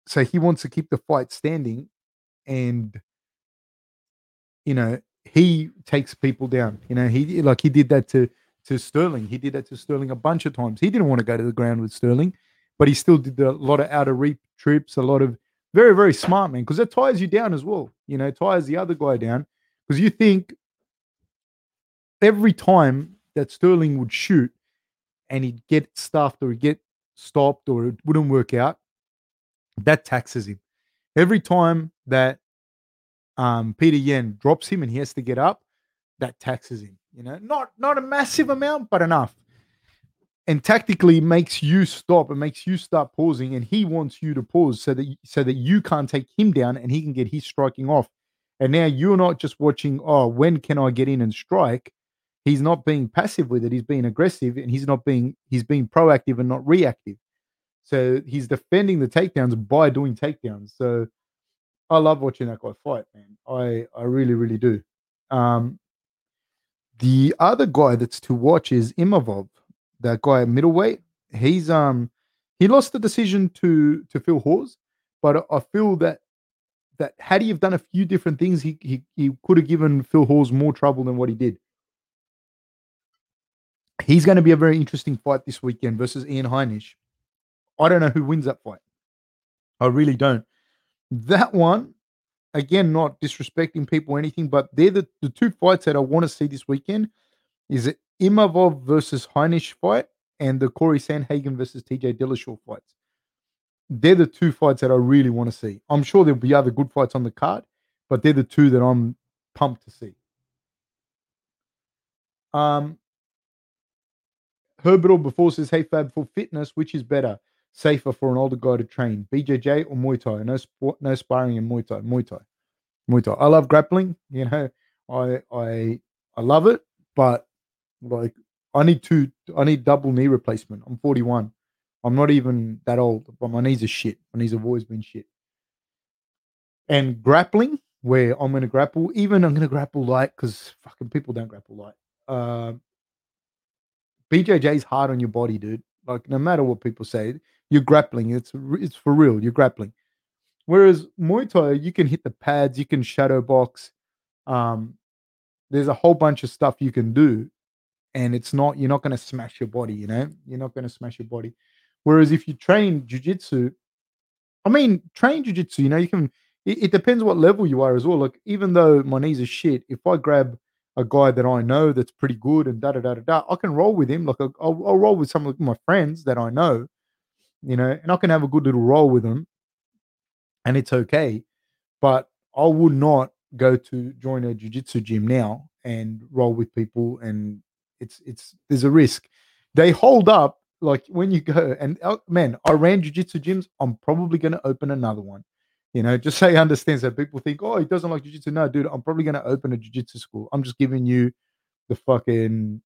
so he wants to keep the fight standing, and you know he takes people down. You know, he like he did that to to Sterling. He did that to Sterling a bunch of times. He didn't want to go to the ground with Sterling but he still did a lot of outer reap trips, a lot of very, very smart, man, because it tires you down as well. You know, tires the other guy down because you think every time that Sterling would shoot and he'd get stuffed or he'd get stopped or it wouldn't work out, that taxes him. Every time that um, Peter Yan drops him and he has to get up, that taxes him. You know, not not a massive amount, but enough and tactically makes you stop and makes you start pausing and he wants you to pause so that so that you can't take him down and he can get his striking off and now you're not just watching oh when can i get in and strike he's not being passive with it he's being aggressive and he's not being he's being proactive and not reactive. So he's defending the takedowns by doing takedowns. So i love watching that guy fight man. I i really really do. Um the other guy that's to watch is imavov that guy middleweight, he's um he lost the decision to to Phil Hawes, but I feel that that had he have done a few different things, he he, he could have given Phil Hawes more trouble than what he did. He's going to be a very interesting fight this weekend versus Ian Heinisch. I don't know who wins that fight. I really don't. That one, again, not disrespecting people or anything, but they're the, the two fights that I want to see this weekend. Is it Imavov versus Heinisch fight and the Corey Sandhagen versus TJ Dillashaw fights. They're the two fights that I really want to see. I'm sure there'll be other good fights on the card, but they're the two that I'm pumped to see. Um, Herbert before says, "Hey Fab, for fitness, which is better, safer for an older guy to train, BJJ or Muay Thai? No sport, no sparring in Muay Thai. Muay Thai, Muay Thai. I love grappling. You know, I I I love it, but like I need two, I need double knee replacement. I'm 41. I'm not even that old, but my knees are shit. My knees have always been shit. And grappling, where I'm going to grapple, even I'm going to grapple light because fucking people don't grapple light. Uh, BJJ is hard on your body, dude. Like no matter what people say, you're grappling. It's it's for real. You're grappling. Whereas Muay Thai, you can hit the pads, you can shadow box. Um, there's a whole bunch of stuff you can do, and it's not you're not going to smash your body. You know, you're not going to smash your body. Whereas if you train jujitsu, I mean, train jujitsu, you know, you can. It, it depends what level you are as well. Like even though my knees are shit, if I grab a guy that I know that's pretty good and da da da da da. I can roll with him. Like I'll, I'll roll with some of my friends that I know, you know, and I can have a good little roll with them, and it's okay. But I would not go to join a jiu-jitsu gym now and roll with people, and it's it's there's a risk. They hold up like when you go and oh, man, I ran jiu-jitsu gyms. I'm probably going to open another one. You know, just say understands that people think, oh, he doesn't like jiu-jitsu. No, dude, I'm probably gonna open a jiu-jitsu school. I'm just giving you the fucking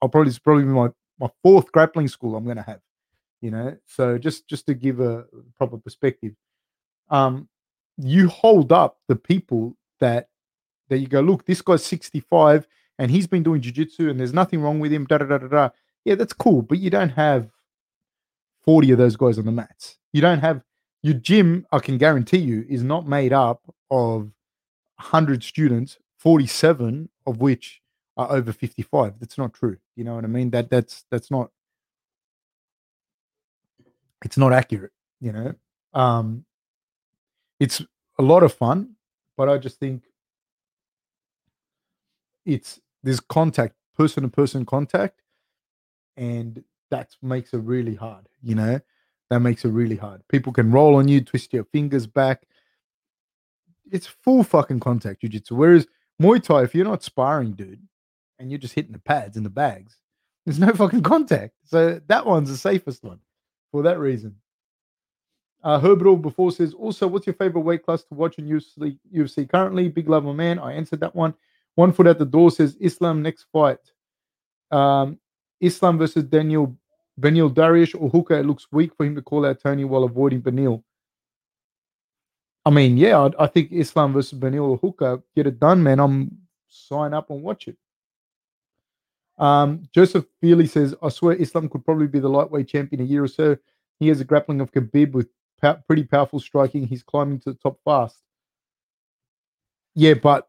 I'll probably it's probably my my fourth grappling school I'm gonna have. You know, so just just to give a proper perspective. Um, you hold up the people that that you go, look, this guy's 65 and he's been doing jiu-jitsu and there's nothing wrong with him, da da da da da. Yeah, that's cool, but you don't have 40 of those guys on the mats. You don't have your gym, I can guarantee you, is not made up of 100 students, 47 of which are over 55. That's not true. You know what I mean? That that's that's not it's not accurate, you know. Um it's a lot of fun, but I just think it's there's contact, person to person contact, and that makes it really hard, you know that makes it really hard. People can roll on you, twist your fingers back. It's full fucking contact jujitsu. Whereas Muay Thai, if you're not sparring, dude, and you're just hitting the pads and the bags, there's no fucking contact. So that one's the safest one for that reason. Uh, Herbert before says, also, what's your favorite weight class to watch in UFC currently? Big love, my man. I answered that one. One foot at the door says, Islam next fight. Um, Islam versus Daniel Beneil Dariush or Hooker, it looks weak for him to call out Tony while avoiding Beneil. I mean, yeah, I, I think Islam versus Beneil or Hooker, get it done, man. I'm sign up and watch it. Um, Joseph Feely says, I swear Islam could probably be the lightweight champion a year or so. He has a grappling of Khabib with pa- pretty powerful striking. He's climbing to the top fast. Yeah, but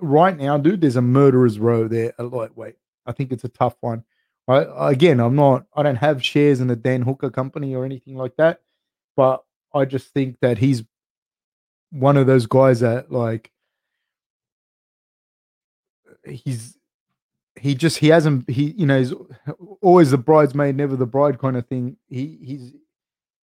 right now, dude, there's a murderer's row there at lightweight. I think it's a tough one. I, again, I'm not, I don't have shares in the Dan Hooker company or anything like that, but I just think that he's one of those guys that like he's he just he hasn't he you know he's always the bridesmaid never the bride kind of thing. He he's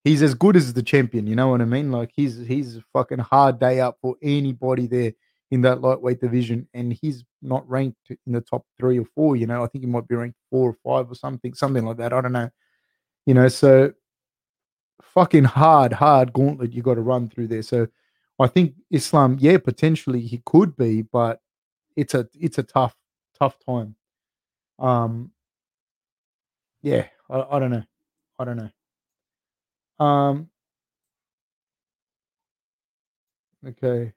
he's as good as the champion you know what i mean? Like he's he's a fucking hard day up for anybody there in that lightweight division, and he's not ranked in the top three or four. You know, I think he might be ranked four or five or something, something like that. I don't know. You know, so fucking hard, hard gauntlet you got to run through there. So I think Islam, yeah, potentially he could be, but it's a it's a tough, tough time. Um, yeah, I, I don't know, I don't know. Um, okay.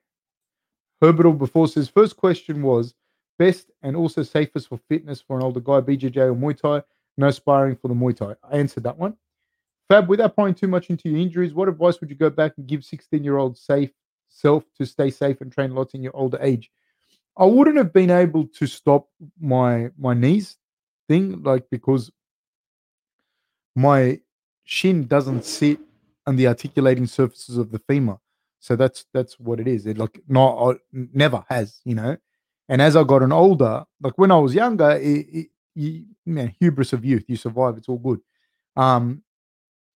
Herbert before says first question was best and also safest for fitness for an older guy, BJJ or Muay Thai. No sparring for the Muay Thai. I answered that one. Fab, without prying too much into your injuries, what advice would you go back and give 16 year old safe self to stay safe and train lots in your older age? I wouldn't have been able to stop my my knees thing, like because my shin doesn't sit on the articulating surfaces of the femur. So that's that's what it is. It like not uh, never has, you know. And as I gotten older, like when I was younger, it, it, you, man, hubris of youth, you survive, it's all good. Um,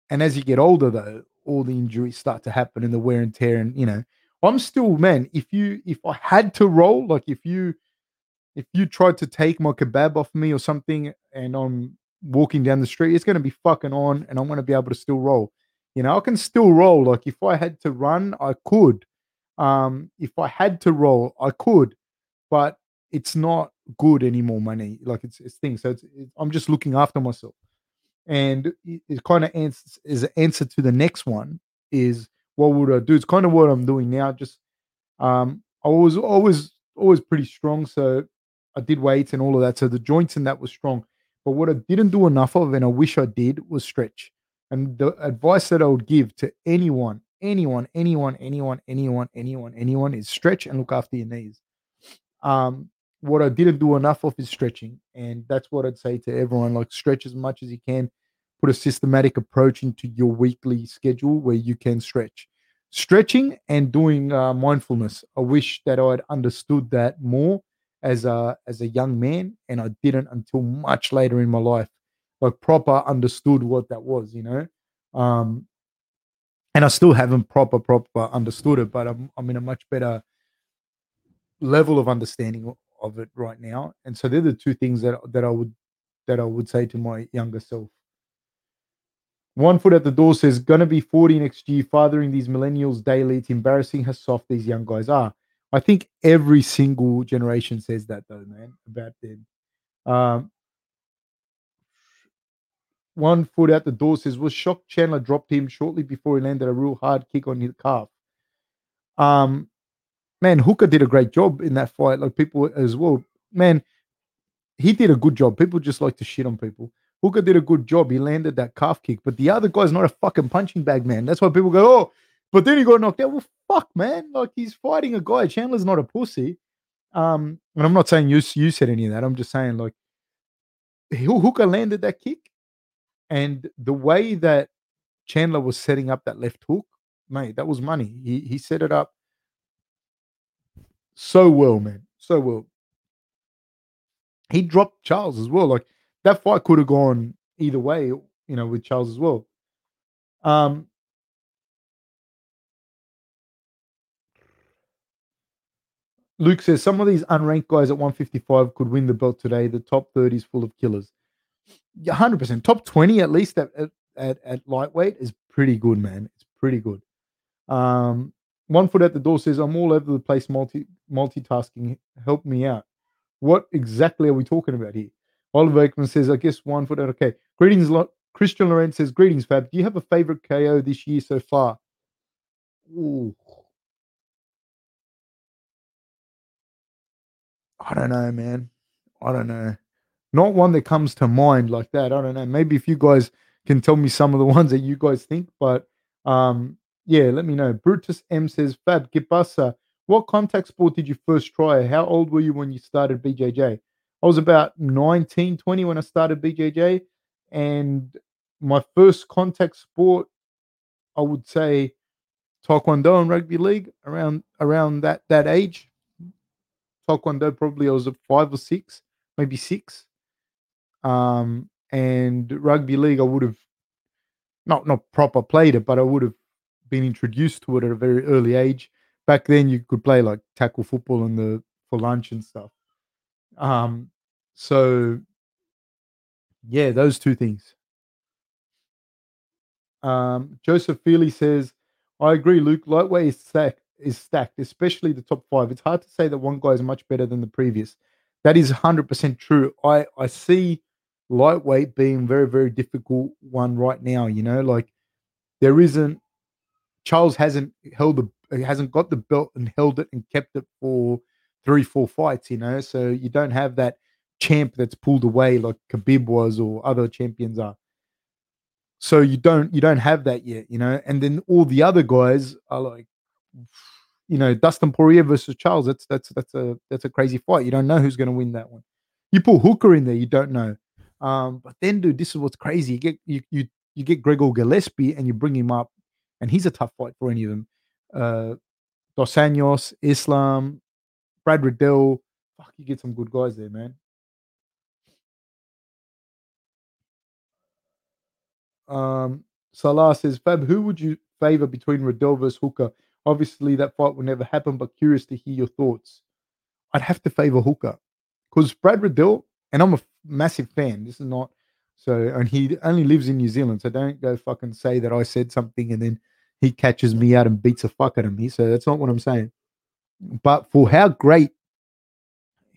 and as you get older, though, all the injuries start to happen and the wear and tear, and you know, I'm still, man. If you, if I had to roll, like if you, if you tried to take my kebab off me or something, and I'm walking down the street, it's going to be fucking on, and I'm going to be able to still roll. You know, I can still roll. Like if I had to run, I could. Um, if I had to roll, I could, but it's not good anymore. Money, like it's it's things. So it's, it, I'm just looking after myself, and it, it kind of answers is an answer to the next one. Is what would I do? It's kind of what I'm doing now. Just um, I was always always pretty strong, so I did weights and all of that. So the joints and that was strong. But what I didn't do enough of, and I wish I did, was stretch. And the advice that I would give to anyone, anyone, anyone, anyone, anyone, anyone, anyone is stretch and look after your knees. Um, what I didn't do enough of is stretching. And that's what I'd say to everyone like stretch as much as you can. Put a systematic approach into your weekly schedule where you can stretch. Stretching and doing uh, mindfulness. I wish that I'd understood that more as a as a young man, and I didn't until much later in my life like proper understood what that was, you know. Um, and I still haven't proper proper understood it, but I'm I'm in a much better level of understanding of it right now. And so they're the two things that that I would that I would say to my younger self. One foot at the door says, gonna be 40 next year, fathering these millennials daily. It's embarrassing how soft these young guys are. I think every single generation says that though, man, about them. Um, one foot out the door says, was shocked Chandler dropped him shortly before he landed a real hard kick on his calf. Um, man, Hooker did a great job in that fight. Like people as well. Man, he did a good job. People just like to shit on people. Hooker did a good job. He landed that calf kick, but the other guy's not a fucking punching bag, man. That's why people go, oh, but then he got knocked out. Well, fuck, man. Like he's fighting a guy. Chandler's not a pussy. Um, and I'm not saying you you said any of that. I'm just saying like Hooker landed that kick and the way that Chandler was setting up that left hook, mate, that was money. He he set it up so well, man, so well. He dropped Charles as well. Like that fight could have gone either way, you know, with Charles as well. Um, Luke says some of these unranked guys at 155 could win the belt today. The top 30 is full of killers hundred percent. Top twenty at least at, at at lightweight is pretty good, man. It's pretty good. Um, one foot at the door says, "I'm all over the place, multi multitasking. Help me out." What exactly are we talking about here? Oliver Aikman says, "I guess one foot out." Okay. Greetings, lot Christian Lorenz says, "Greetings, Fab. Do you have a favorite KO this year so far?" Ooh. I don't know, man. I don't know not one that comes to mind like that. I don't know. Maybe if you guys can tell me some of the ones that you guys think, but um, yeah, let me know. Brutus M says, Fab Kipasa, what contact sport did you first try? How old were you when you started BJJ? I was about 19, 20 when I started BJJ. And my first contact sport, I would say Taekwondo and rugby league around around that that age. Taekwondo probably I was five or six, maybe six. Um, and rugby league, I would have not not proper played it, but I would have been introduced to it at a very early age. Back then, you could play like tackle football in the for lunch and stuff. Um, so yeah, those two things. Um, Joseph Feely says, I agree, Luke. Lightweight is stacked, is stacked, especially the top five. It's hard to say that one guy is much better than the previous. That is 100% true. I, I see lightweight being very, very difficult one right now. You know, like there isn't Charles hasn't held the hasn't got the belt and held it and kept it for three, four fights. You know, so you don't have that champ that's pulled away like Khabib was or other champions are. So you don't you don't have that yet, you know. And then all the other guys are like, you know, Dustin Poirier versus Charles. That's that's that's a that's a crazy fight. You don't know who's going to win that one. You put Hooker in there, you don't know. Um, but then, dude, this is what's crazy. You get you you you get Gregor Gillespie and you bring him up, and he's a tough fight for any of them. uh, Dos Anjos, Islam, Brad Riddell. Fuck, you get some good guys there, man. Um, Salah says, Fab, who would you favor between Riddell versus Hooker? Obviously, that fight will never happen, but curious to hear your thoughts. I'd have to favor Hooker because Brad Riddell, and I'm a massive fan. This is not so, and he only lives in New Zealand, so don't go fucking say that I said something and then he catches me out and beats a fuck out of me. So that's not what I'm saying. But for how great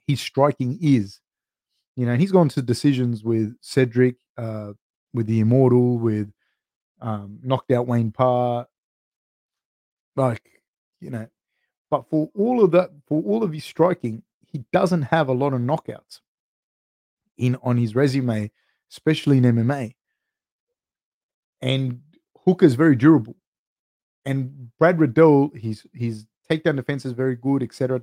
his striking is, you know, he's gone to decisions with Cedric, uh, with the Immortal, with um, knocked out Wayne Parr, like you know. But for all of that, for all of his striking, he doesn't have a lot of knockouts in on his resume, especially in MMA. And Hooker is very durable. And Brad Riddell, his his takedown defense is very good, etc.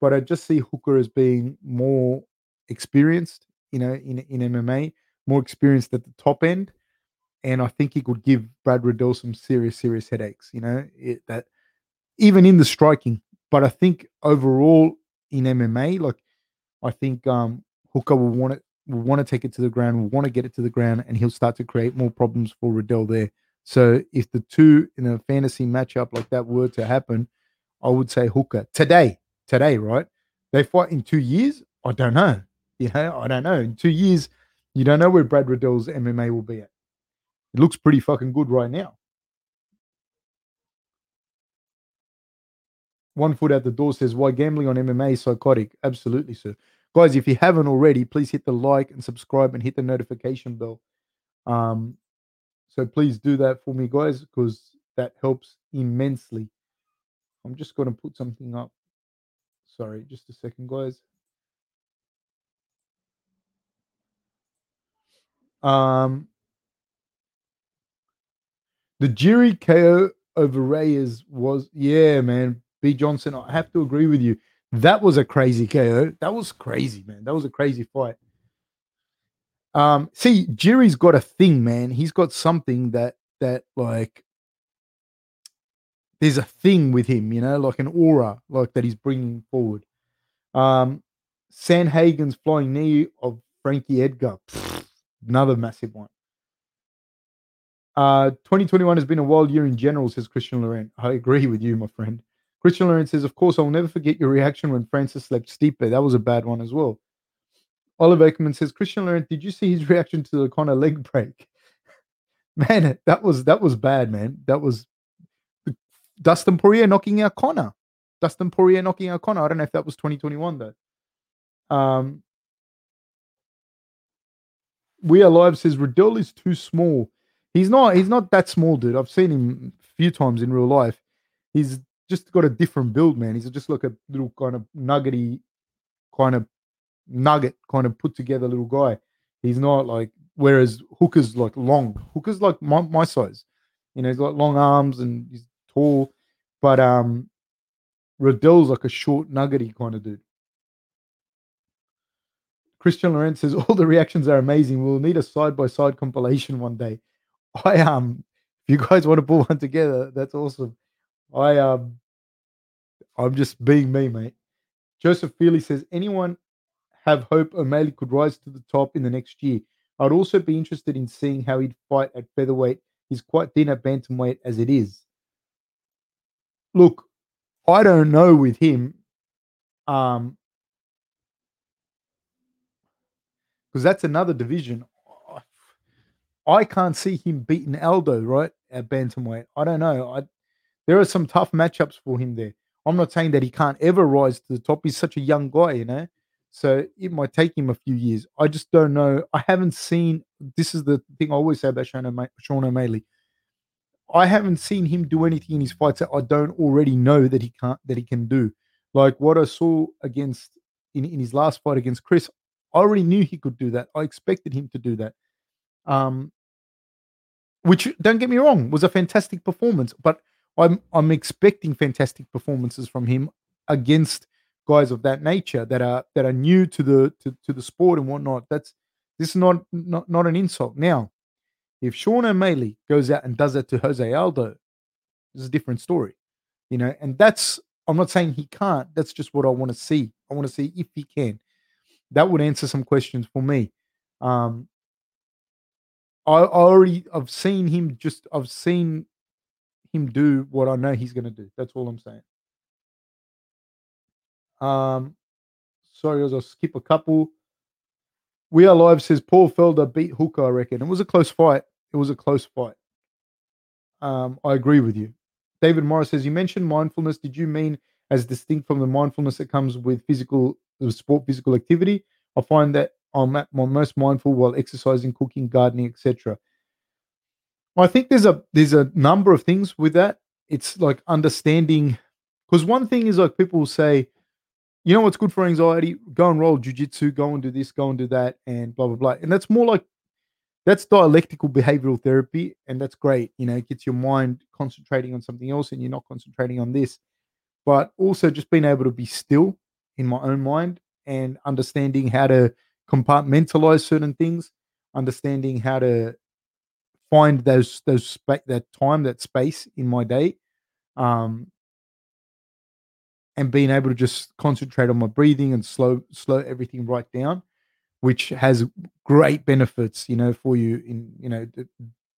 But I just see Hooker as being more experienced, you know, in in MMA, more experienced at the top end, and I think he could give Brad Riddell some serious, serious headaches. You know, it, that even in the striking. But I think overall in MMA, like I think um, Hooker will want it, will want to take it to the ground, will want to get it to the ground, and he'll start to create more problems for Riddell there. So if the two in a fantasy matchup like that were to happen, I would say Hooker today. Today, right? They fight in two years. I don't know. You know, I don't know. In two years, you don't know where Brad Riddell's MMA will be at. It looks pretty fucking good right now. One foot out the door says, Why gambling on MMA psychotic? Absolutely, sir. Guys, if you haven't already, please hit the like and subscribe and hit the notification bell. Um, so please do that for me, guys, because that helps immensely. I'm just going to put something up. Sorry, just a second, guys. Um, the Jiri KO over Reyes was, yeah, man. B. Johnson, I have to agree with you. That was a crazy KO. That was crazy, man. That was a crazy fight. Um, see, Jiri's got a thing, man. He's got something that that like there's a thing with him, you know, like an aura, like that he's bringing forward. Um, Sandhagen's flying knee of Frankie Edgar, another massive one. Uh, 2021 has been a wild year in general, says Christian Laurent. I agree with you, my friend. Christian Laurent says, Of course, I'll never forget your reaction when Francis slept Stipe. That was a bad one as well. Oliver Ekman says, Christian Laurent, did you see his reaction to the Conor leg break? man, that was that was bad, man. That was Dustin Poirier knocking out Conor. Dustin Poirier knocking out Conor. I don't know if that was 2021 though. Um, we are live says Riddell is too small. He's not. He's not that small, dude. I've seen him a few times in real life. He's just got a different build, man. He's just like a little kind of nuggety, kind of nugget, kind of put together little guy. He's not like. Whereas Hooker's like long. Hooker's like my, my size. You know, he's got long arms and he's tall, but um, Riddell's like a short, nuggety kind of dude. Christian Laurent says all the reactions are amazing. We'll need a side by side compilation one day. I um, if you guys want to pull one together, that's awesome. I um, I'm just being me, mate. Joseph Feely says, anyone have hope O'Malley could rise to the top in the next year? I'd also be interested in seeing how he'd fight at featherweight. He's quite thin at bantamweight as it is. Look, I don't know with him, um, because that's another division. I can't see him beating Aldo right at bantamweight. I don't know. I there are some tough matchups for him there. I'm not saying that he can't ever rise to the top. He's such a young guy, you know. So it might take him a few years. I just don't know. I haven't seen. This is the thing I always say about Sean, O'Ma- Sean O'Malley. I haven't seen him do anything in his fights that I don't already know that he can't that he can do. Like what I saw against in, in his last fight against Chris, I already knew he could do that. I expected him to do that. Um, which don't get me wrong was a fantastic performance, but I'm I'm expecting fantastic performances from him against guys of that nature that are that are new to the to, to the sport and whatnot. That's this is not not not an insult. Now, if Sean O'Malley goes out and does that to Jose Aldo, this is a different story. you know, and that's I'm not saying he can't. That's just what I want to see. I want to see if he can. That would answer some questions for me. Um, I, I already I've seen him just I've seen him do what I know he's going to do. That's all I'm saying. Um, sorry, as I'll skip a couple. We Are Live says Paul Felder beat Hooker, I reckon. It was a close fight. It was a close fight. Um, I agree with you. David Morris says, You mentioned mindfulness. Did you mean as distinct from the mindfulness that comes with physical sport, physical activity? I find that I'm at my most mindful while exercising, cooking, gardening, etc. I think there's a there's a number of things with that. It's like understanding because one thing is like people will say, you know what's good for anxiety? Go and roll jujitsu, go and do this, go and do that, and blah blah blah. And that's more like that's dialectical behavioral therapy, and that's great. You know, it gets your mind concentrating on something else, and you're not concentrating on this. But also just being able to be still in my own mind and understanding how to compartmentalize certain things, understanding how to find those those that time, that space in my day, um, and being able to just concentrate on my breathing and slow slow everything right down, which has great benefits, you know, for you in you know the,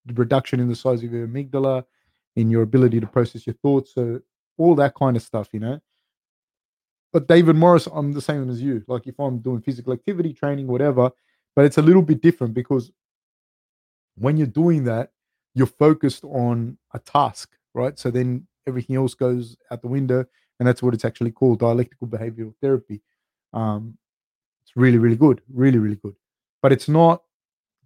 the reduction in the size of your amygdala, in your ability to process your thoughts, so all that kind of stuff, you know. But David Morris, I'm the same as you. Like if I'm doing physical activity, training, whatever, but it's a little bit different because when you're doing that, you're focused on a task, right? So then everything else goes out the window, and that's what it's actually called dialectical behavioral therapy. Um, it's really, really good, really, really good. But it's not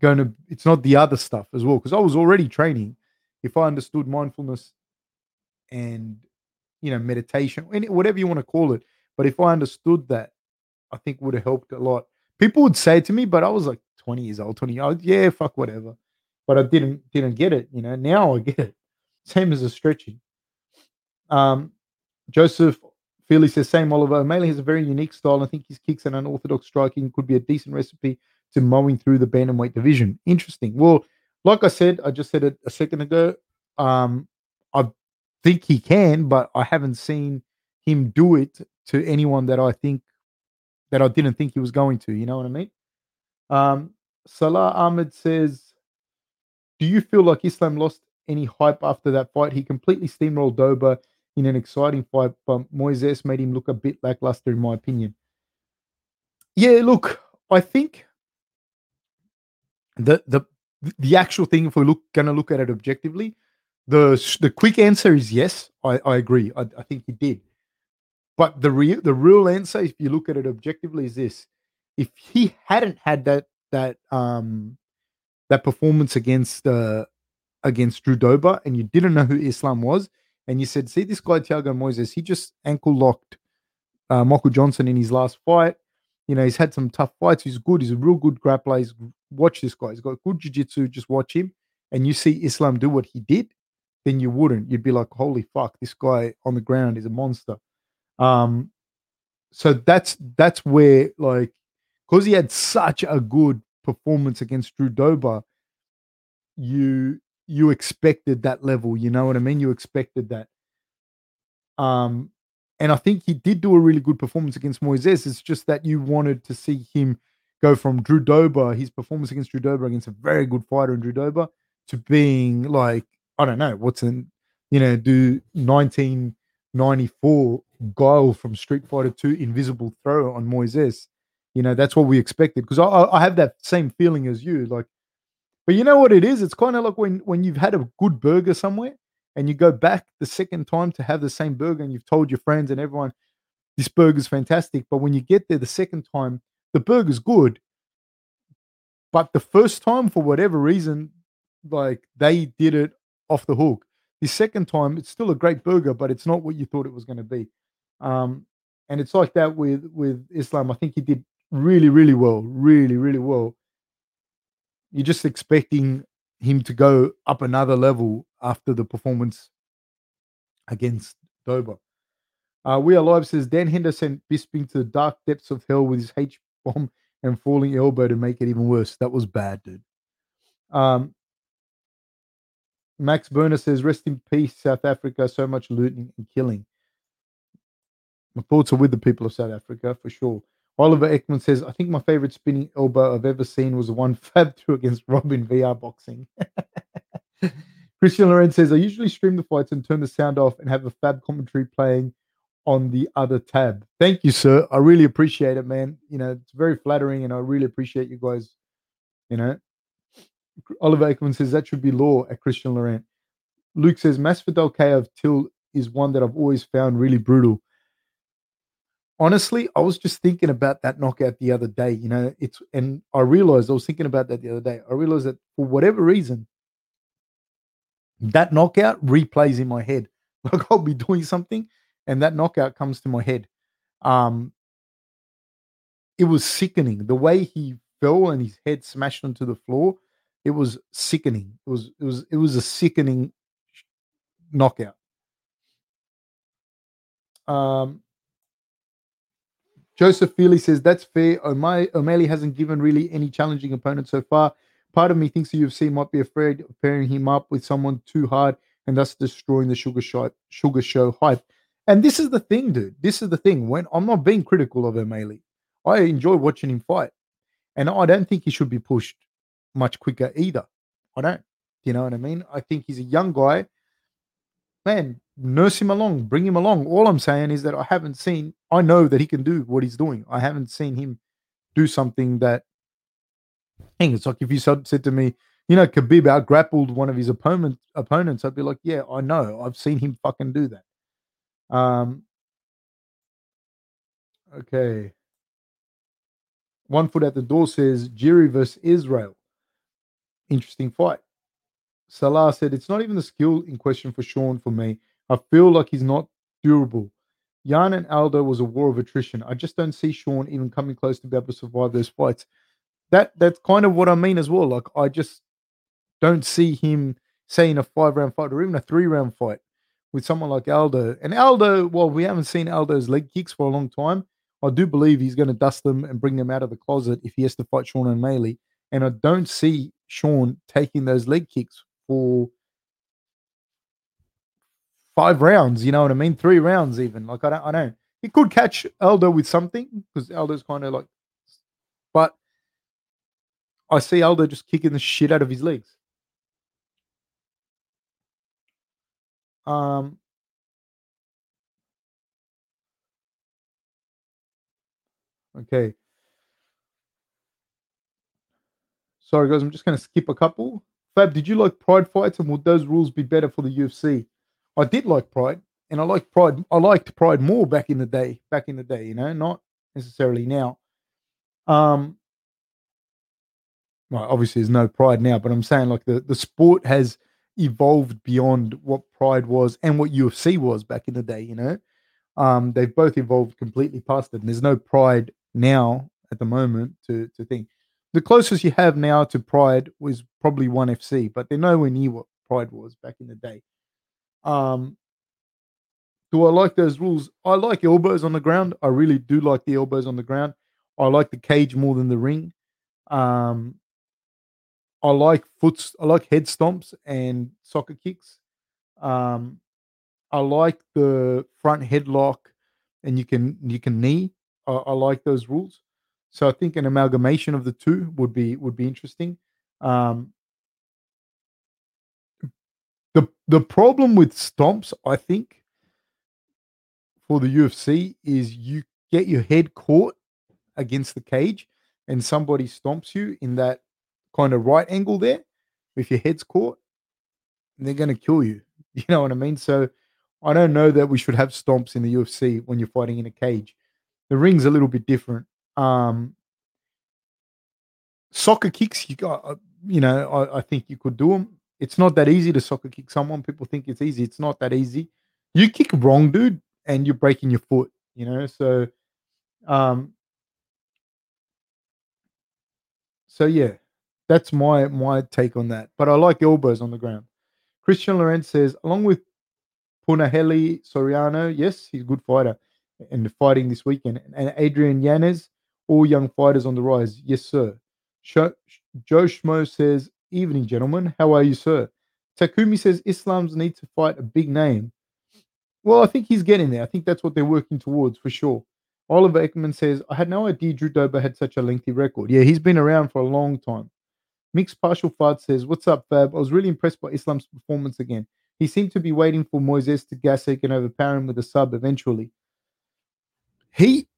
going to, it's not the other stuff as well, because I was already training. If I understood mindfulness and you know meditation, whatever you want to call it, but if I understood that, I think would have helped a lot. People would say to me, but I was like 20 years old, 20 years old, yeah, fuck whatever. But I didn't didn't get it, you know. Now I get it. Same as a stretching. Um, Joseph Feely says, same Oliver. O'Malley has a very unique style. I think his kicks and unorthodox striking could be a decent recipe to mowing through the bantamweight division. Interesting. Well, like I said, I just said it a second ago. Um, I think he can, but I haven't seen him do it to anyone that I think that I didn't think he was going to. You know what I mean? Um, Salah Ahmed says, "Do you feel like Islam lost any hype after that fight? He completely steamrolled Dober in an exciting fight, but Moises made him look a bit lackluster, in my opinion." Yeah, look, I think the the the actual thing, if we're look to look at it objectively, the the quick answer is yes. I, I agree. I, I think he did. But the real the real answer, if you look at it objectively, is this: if he hadn't had that that um that performance against uh against Drew Dober, and you didn't know who Islam was, and you said, "See this guy Thiago Moises, he just ankle locked uh, Michael Johnson in his last fight. You know, he's had some tough fights. He's good. He's a real good grappler. He's, watch this guy. He's got good jiu-jitsu. Just watch him, and you see Islam do what he did, then you wouldn't. You'd be like, "Holy fuck, this guy on the ground is a monster." Um, so that's that's where like because he had such a good performance against Drew Dober, you you expected that level. You know what I mean? You expected that. Um, and I think he did do a really good performance against Moises. It's just that you wanted to see him go from Drew Dober, his performance against Drew Dober against a very good fighter in Drew Dober, to being like I don't know what's in you know do 1994 Guile from Street Fighter 2 Invisible Throw on Moises. You know, that's what we expected because I, I have that same feeling as you. Like, but you know what it is? It's kind of like when when you've had a good burger somewhere and you go back the second time to have the same burger and you've told your friends and everyone this burger's fantastic. But when you get there the second time, the burger's good. But the first time, for whatever reason, like they did it off the hook. The second time, it's still a great burger, but it's not what you thought it was going to be. Um, and it's like that with with Islam. I think he did really, really well, really, really well. You're just expecting him to go up another level after the performance against Dober. Uh, we are live says Dan Henderson Bisping to the dark depths of hell with his H bomb and falling elbow to make it even worse. That was bad, dude. Um, Max Burner says, "Rest in peace, South Africa. So much looting and killing." My thoughts are with the people of South Africa for sure. Oliver Ekman says, "I think my favorite spinning elbow I've ever seen was the one Fab threw against Robin VR boxing." Christian Lorenz says, "I usually stream the fights and turn the sound off and have a Fab commentary playing on the other tab." Thank you, sir. I really appreciate it, man. You know, it's very flattering, and I really appreciate you guys. You know, Oliver Ekman says that should be law at Christian Laurent. Luke says Masvidal KO of Till is one that I've always found really brutal. Honestly, I was just thinking about that knockout the other day. You know, it's and I realized I was thinking about that the other day. I realized that for whatever reason, that knockout replays in my head. Like I'll be doing something, and that knockout comes to my head. Um, it was sickening the way he fell and his head smashed onto the floor it was sickening. It was it was it was a sickening knockout. Um, Joseph Feely says that's fair. O'Malley, hasn't given really any challenging opponent so far. Part of me thinks the UFC might be afraid of pairing him up with someone too hard and thus destroying the sugar show, sugar show hype. And this is the thing, dude. This is the thing. When I'm not being critical of O'Malley, I enjoy watching him fight, and I don't think he should be pushed much quicker either. I don't. You know what I mean? I think he's a young guy. Man, nurse him along, bring him along. All I'm saying is that I haven't seen, I know that he can do what he's doing. I haven't seen him do something that, dang, it's like if you said, said to me, you know, Khabib out grappled one of his opponent, opponents, I'd be like, yeah, I know. I've seen him fucking do that. Um, okay. One foot at the door says Jiri versus Israel interesting fight. Salah said, It's not even the skill in question for Sean for me. I feel like he's not durable. Yan and Aldo was a war of attrition. I just don't see Sean even coming close to be able to survive those fights. That that's kind of what I mean as well. Like I just don't see him saying a five round fight or even a three round fight with someone like Aldo. And Aldo, well, we haven't seen Aldo's leg kicks for a long time. I do believe he's going to dust them and bring them out of the closet if he has to fight Sean and O'Malley. And I don't see Sean taking those leg kicks for five rounds. You know what I mean? Three rounds, even. Like I don't, I don't. He could catch Aldo with something because Aldo's kind of like, but I see Aldo just kicking the shit out of his legs. Um, okay. Sorry, guys, I'm just going to skip a couple. Fab, did you like Pride fights, and would those rules be better for the UFC? I did like Pride, and I like Pride. I liked Pride more back in the day. Back in the day, you know, not necessarily now. Um, well, obviously there's no Pride now, but I'm saying like the the sport has evolved beyond what Pride was and what UFC was back in the day. You know, um, they've both evolved completely past it, and there's no Pride now at the moment to to think the closest you have now to Pride was probably One FC, but they're nowhere near what Pride was back in the day. Um, do I like those rules? I like elbows on the ground. I really do like the elbows on the ground. I like the cage more than the ring. Um, I like foot. I like head stomps and soccer kicks. Um, I like the front headlock, and you can you can knee. I, I like those rules. So I think an amalgamation of the two would be would be interesting. Um, the the problem with stomps, I think, for the UFC is you get your head caught against the cage, and somebody stomps you in that kind of right angle there. If your head's caught, they're going to kill you. You know what I mean? So I don't know that we should have stomps in the UFC when you're fighting in a cage. The ring's a little bit different. Um, soccer kicks, you got, uh, you know, I, I think you could do them. It's not that easy to soccer kick someone. People think it's easy. It's not that easy. You kick wrong, dude, and you're breaking your foot. You know, so, um, so yeah, that's my my take on that. But I like elbows on the ground. Christian Lorenz says, along with Punahele Soriano, yes, he's a good fighter and fighting this weekend, and Adrian Yanez, all young fighters on the rise. Yes, sir. Joe Schmo says, Evening, gentlemen. How are you, sir? Takumi says Islam's need to fight a big name. Well, I think he's getting there. I think that's what they're working towards for sure. Oliver Ekman says, I had no idea Drew Dober had such a lengthy record. Yeah, he's been around for a long time. Mixed Partial Fart says, What's up, Fab? I was really impressed by Islam's performance again. He seemed to be waiting for Moises to gas and overpower him with a sub eventually. He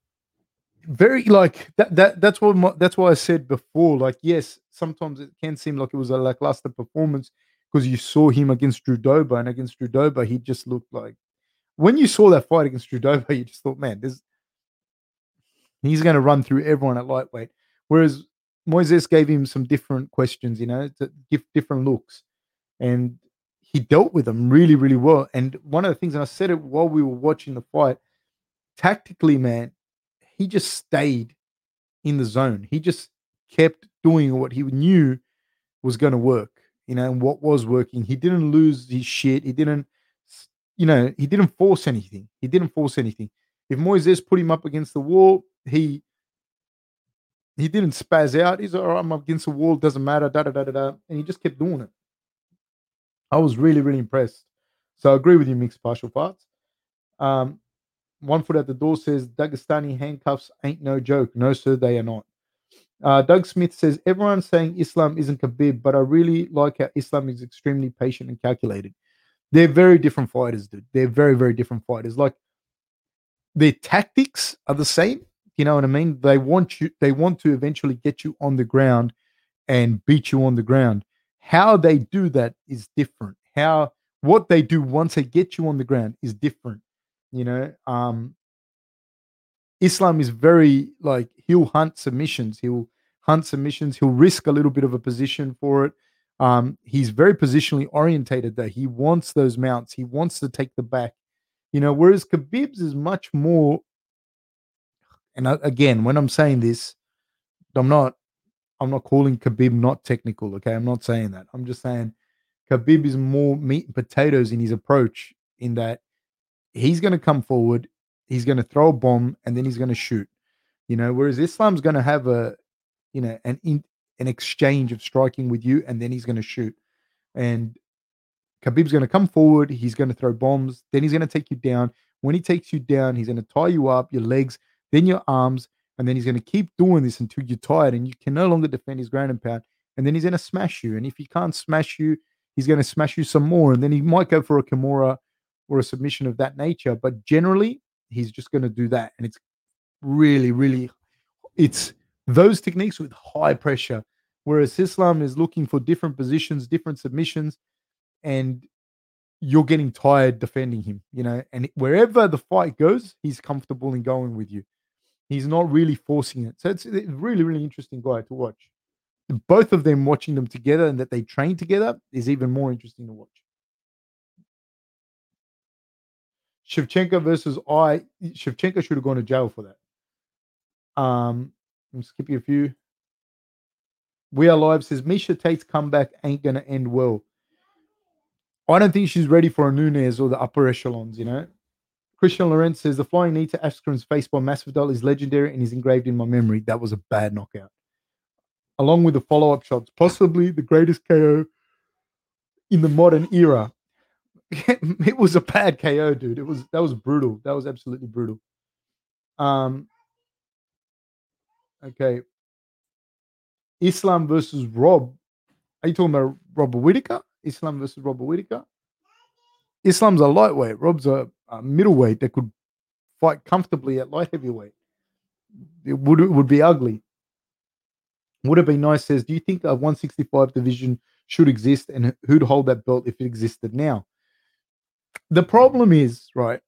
very like that that that's what my, that's why I said before. Like, yes, sometimes it can seem like it was a lackluster performance because you saw him against Drew Dober, and against Drew Dober, he just looked like when you saw that fight against Drew Dober, you just thought, man, this he's going to run through everyone at lightweight. Whereas Moises gave him some different questions, you know, to give different looks, and he dealt with them really, really well. And one of the things, and I said it while we were watching the fight, tactically, man, he just stayed in the zone. He just kept doing what he knew was going to work, you know, and what was working. He didn't lose his shit. He didn't, you know, he didn't force anything. He didn't force anything. If Moises put him up against the wall, he he didn't spaz out. He's all right, I'm up against the wall, doesn't matter, da da da da da. And he just kept doing it. I was really, really impressed. So I agree with you, mixed partial parts. Um, one foot at the door says Dagestani handcuffs ain't no joke. No, sir, they are not. Uh, Doug Smith says everyone's saying Islam isn't Khabib, but I really like how Islam is extremely patient and calculated. They're very different fighters, dude. They're very, very different fighters. Like their tactics are the same. You know what I mean? They want you. They want to eventually get you on the ground and beat you on the ground. How they do that is different. How what they do once they get you on the ground is different. You know, um, Islam is very like he'll hunt submissions. He'll hunt submissions. He'll risk a little bit of a position for it. Um, he's very positionally orientated though. He wants those mounts. He wants to take the back. You know, whereas Khabib's is much more. And again, when I'm saying this, I'm not, I'm not calling Khabib not technical. Okay, I'm not saying that. I'm just saying Khabib is more meat and potatoes in his approach. In that he's going to come forward, he's going to throw a bomb, and then he's going to shoot. You know, whereas Islam's going to have a, you know, an in, an exchange of striking with you, and then he's going to shoot. And Khabib's going to come forward, he's going to throw bombs, then he's going to take you down. When he takes you down, he's going to tie you up, your legs, then your arms, and then he's going to keep doing this until you're tired and you can no longer defend his ground and pound. And then he's going to smash you. And if he can't smash you, he's going to smash you some more. And then he might go for a Kimura or a submission of that nature. But generally, he's just going to do that. And it's really, really, it's those techniques with high pressure. Whereas Islam is looking for different positions, different submissions, and you're getting tired defending him, you know. And wherever the fight goes, he's comfortable in going with you. He's not really forcing it. So it's a really, really interesting guy to watch. Both of them watching them together and that they train together is even more interesting to watch. Shevchenko versus I. Shevchenko should have gone to jail for that. Um, I'm skipping a few. We are live says Miesha Tate's comeback ain't gonna end well. I don't think she's ready for a Nunes or the upper echelons. You know, Christian Lorenz says the flying knee to Askren's face by Masvidal is legendary and is engraved in my memory. That was a bad knockout. Along with the follow-up shots, possibly the greatest KO in the modern era. it was a bad KO, dude. It was that was brutal. That was absolutely brutal. Um. Okay. Islam versus Rob. Are you talking about Robert Whitaker? Islam versus Robert Whitaker. Islam's a lightweight. Rob's a, a, middleweight that could fight comfortably at light heavyweight. It would it would be ugly. Would have been nice. Says, do you think a 165 division should exist, and who'd hold that belt if it existed now? The problem is, right,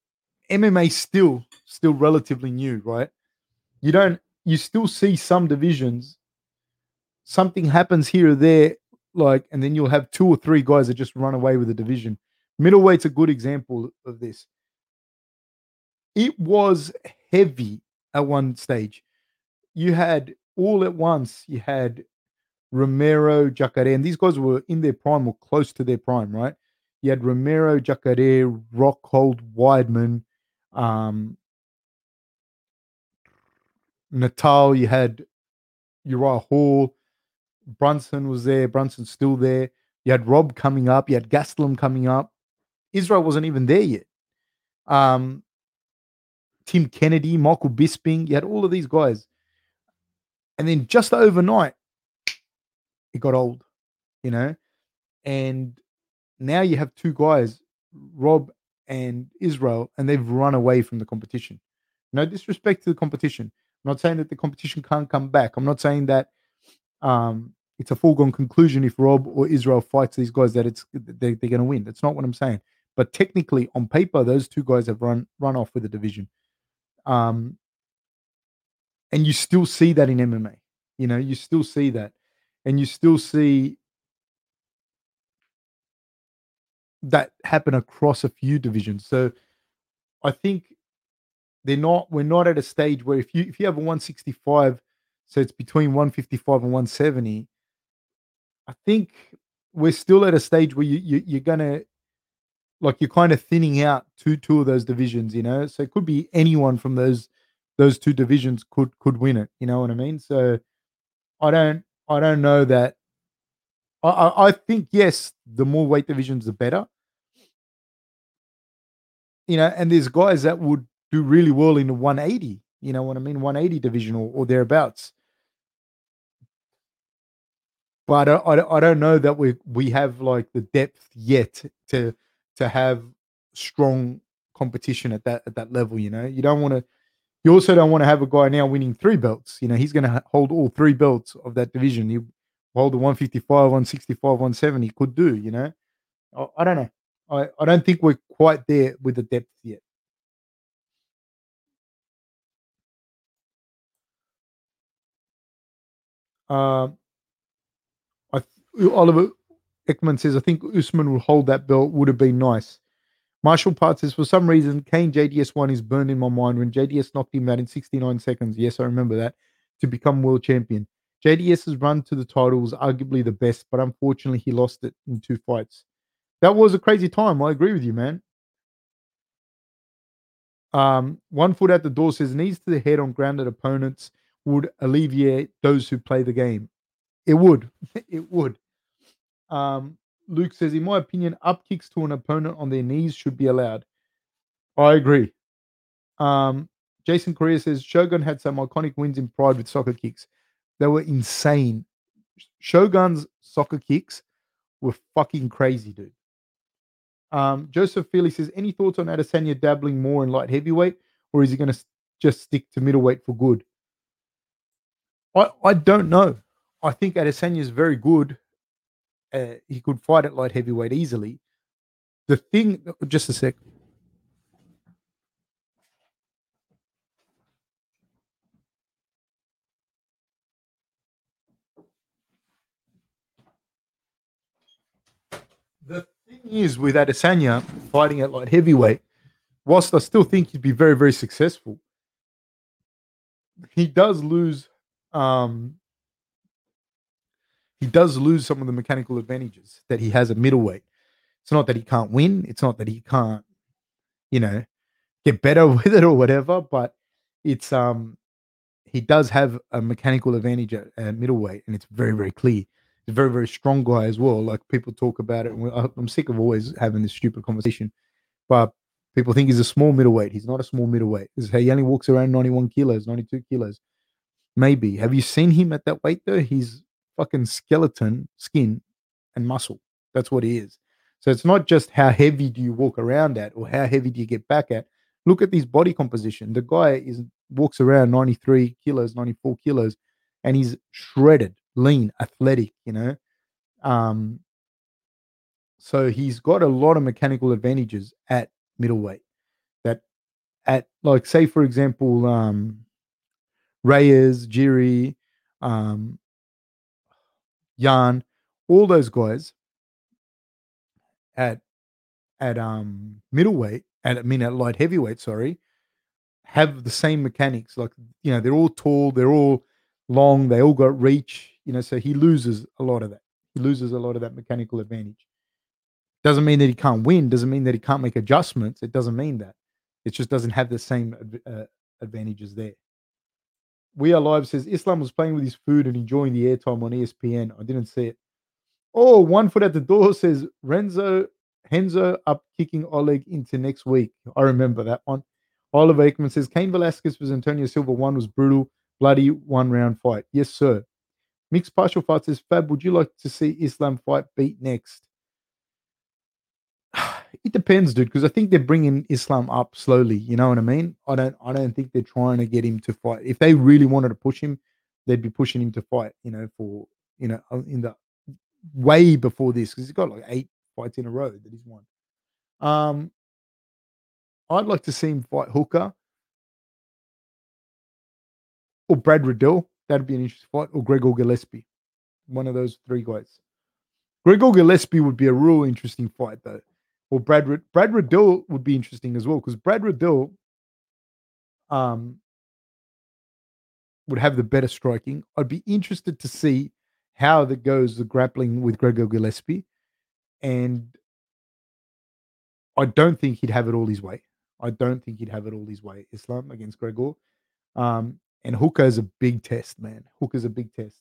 MMA still still relatively new, right? You don't you still see some divisions, something happens here or there, like, and then you'll have two or three guys that just run away with the division. Middleweight's a good example of this. It was heavy at one stage. You had all at once, you had Romero, Jacare, and these guys were in their prime or close to their prime, right? You had Romero, Jacare, Rockhold, Weidman, um, Natal. You had Uriah Hall. Brunson was there. Brunson's still there. You had Rob coming up. You had Gastelum coming up. Israel wasn't even there yet. Um, Tim Kennedy, Michael Bisping. You had all of these guys. And then just overnight, it got old, you know? And now you have two guys, Rob and Israel, and they've run away from the competition. No disrespect to the competition. I'm not saying that the competition can't come back. I'm not saying that um, it's a foregone conclusion if Rob or Israel fights these guys that it's they, they're going to win. That's not what I'm saying. But technically, on paper, those two guys have run run off with the division. Um, and you still see that in MMA. You know, you still see that, and you still see that happen across a few divisions. So I think they're not we're not at a stage where if you if you have a 165 so it's between 155 and 170 i think we're still at a stage where you, you you're gonna like you're kind of thinning out two two of those divisions you know so it could be anyone from those those two divisions could could win it you know what i mean so i don't i don't know that i i think yes the more weight divisions the better you know and there's guys that would do really well in the 180. You know what I mean? 180 division or, or thereabouts. But I, I, I don't know that we we have like the depth yet to to have strong competition at that at that level. You know, you don't want to. You also don't want to have a guy now winning three belts. You know, he's going to hold all three belts of that division. He hold the 155, 165, 170. Could do. You know, I, I don't know. I, I don't think we're quite there with the depth yet. Uh, Oliver Ekman says, I think Usman will hold that belt. Would have been nice. Marshall Part says, for some reason, Cain JDS one is burned in my mind when JDS knocked him out in 69 seconds. Yes, I remember that to become world champion. JDS's run to the title was arguably the best, but unfortunately, he lost it in two fights. That was a crazy time. I agree with you, man. Um, one foot at the door says knees to the head on grounded opponents would alleviate those who play the game. It would. it would. Um, Luke says, in my opinion, up kicks to an opponent on their knees should be allowed. I agree. Um, Jason Correa says Shogun had some iconic wins in Pride with soccer kicks. They were insane. Shogun's soccer kicks were fucking crazy, dude. Um, Joseph Feely says, any thoughts on Adesanya dabbling more in light heavyweight, or is he going to just stick to middleweight for good? I, I don't know. I think Adesanya is very good. Uh, he could fight at light heavyweight easily. The thing, just a sec. The thing is with Adesanya fighting at light heavyweight, whilst I still think he'd be very, very successful, he does lose um, he does lose some of the mechanical advantages that he has at middleweight. It's not that he can't win. It's not that he can't, you know, get better with it or whatever. But it's um, he does have a mechanical advantage at, at middleweight, and it's very very clear. Very very strong guy as well. Like people talk about it. I'm sick of always having this stupid conversation, but people think he's a small middleweight. He's not a small middleweight. He only walks around 91 kilos, 92 kilos. Maybe. Have you seen him at that weight though? He's fucking skeleton, skin, and muscle. That's what he is. So it's not just how heavy do you walk around at or how heavy do you get back at. Look at his body composition. The guy is walks around 93 kilos, 94 kilos, and he's shredded, lean, athletic, you know. Um, so he's got a lot of mechanical advantages at middleweight. That at like say for example, um, Reyes, Jiri, um, Yan, all those guys at at um middleweight and I mean at light heavyweight, sorry, have the same mechanics. Like you know, they're all tall, they're all long, they all got reach. You know, so he loses a lot of that. He loses a lot of that mechanical advantage. Doesn't mean that he can't win. Doesn't mean that he can't make adjustments. It doesn't mean that. It just doesn't have the same uh, advantages there. We Are Live says Islam was playing with his food and enjoying the airtime on ESPN. I didn't see it. Oh, one foot at the door says Renzo Henzo up kicking Oleg into next week. I remember that one. Oliver Aikman says Cain Velasquez versus Antonio Silva one was brutal, bloody one round fight. Yes, sir. Mixed partial fight says Fab, would you like to see Islam fight beat next? It depends, dude, because I think they're bringing Islam up slowly. You know what I mean? I don't. I don't think they're trying to get him to fight. If they really wanted to push him, they'd be pushing him to fight. You know, for you know, uh, in the way before this, because he's got like eight fights in a row that he's won. Um, I'd like to see him fight Hooker or Brad Riddell. That'd be an interesting fight, or Gregor Gillespie. One of those three guys. Gregor Gillespie would be a real interesting fight, though. Or Brad Brad Riddell would be interesting as well because Brad Riddell um, would have the better striking. I'd be interested to see how that goes the grappling with Gregor Gillespie, and I don't think he'd have it all his way. I don't think he'd have it all his way. Islam against Gregor, um, and Hooker is a big test, man. Hooker is a big test,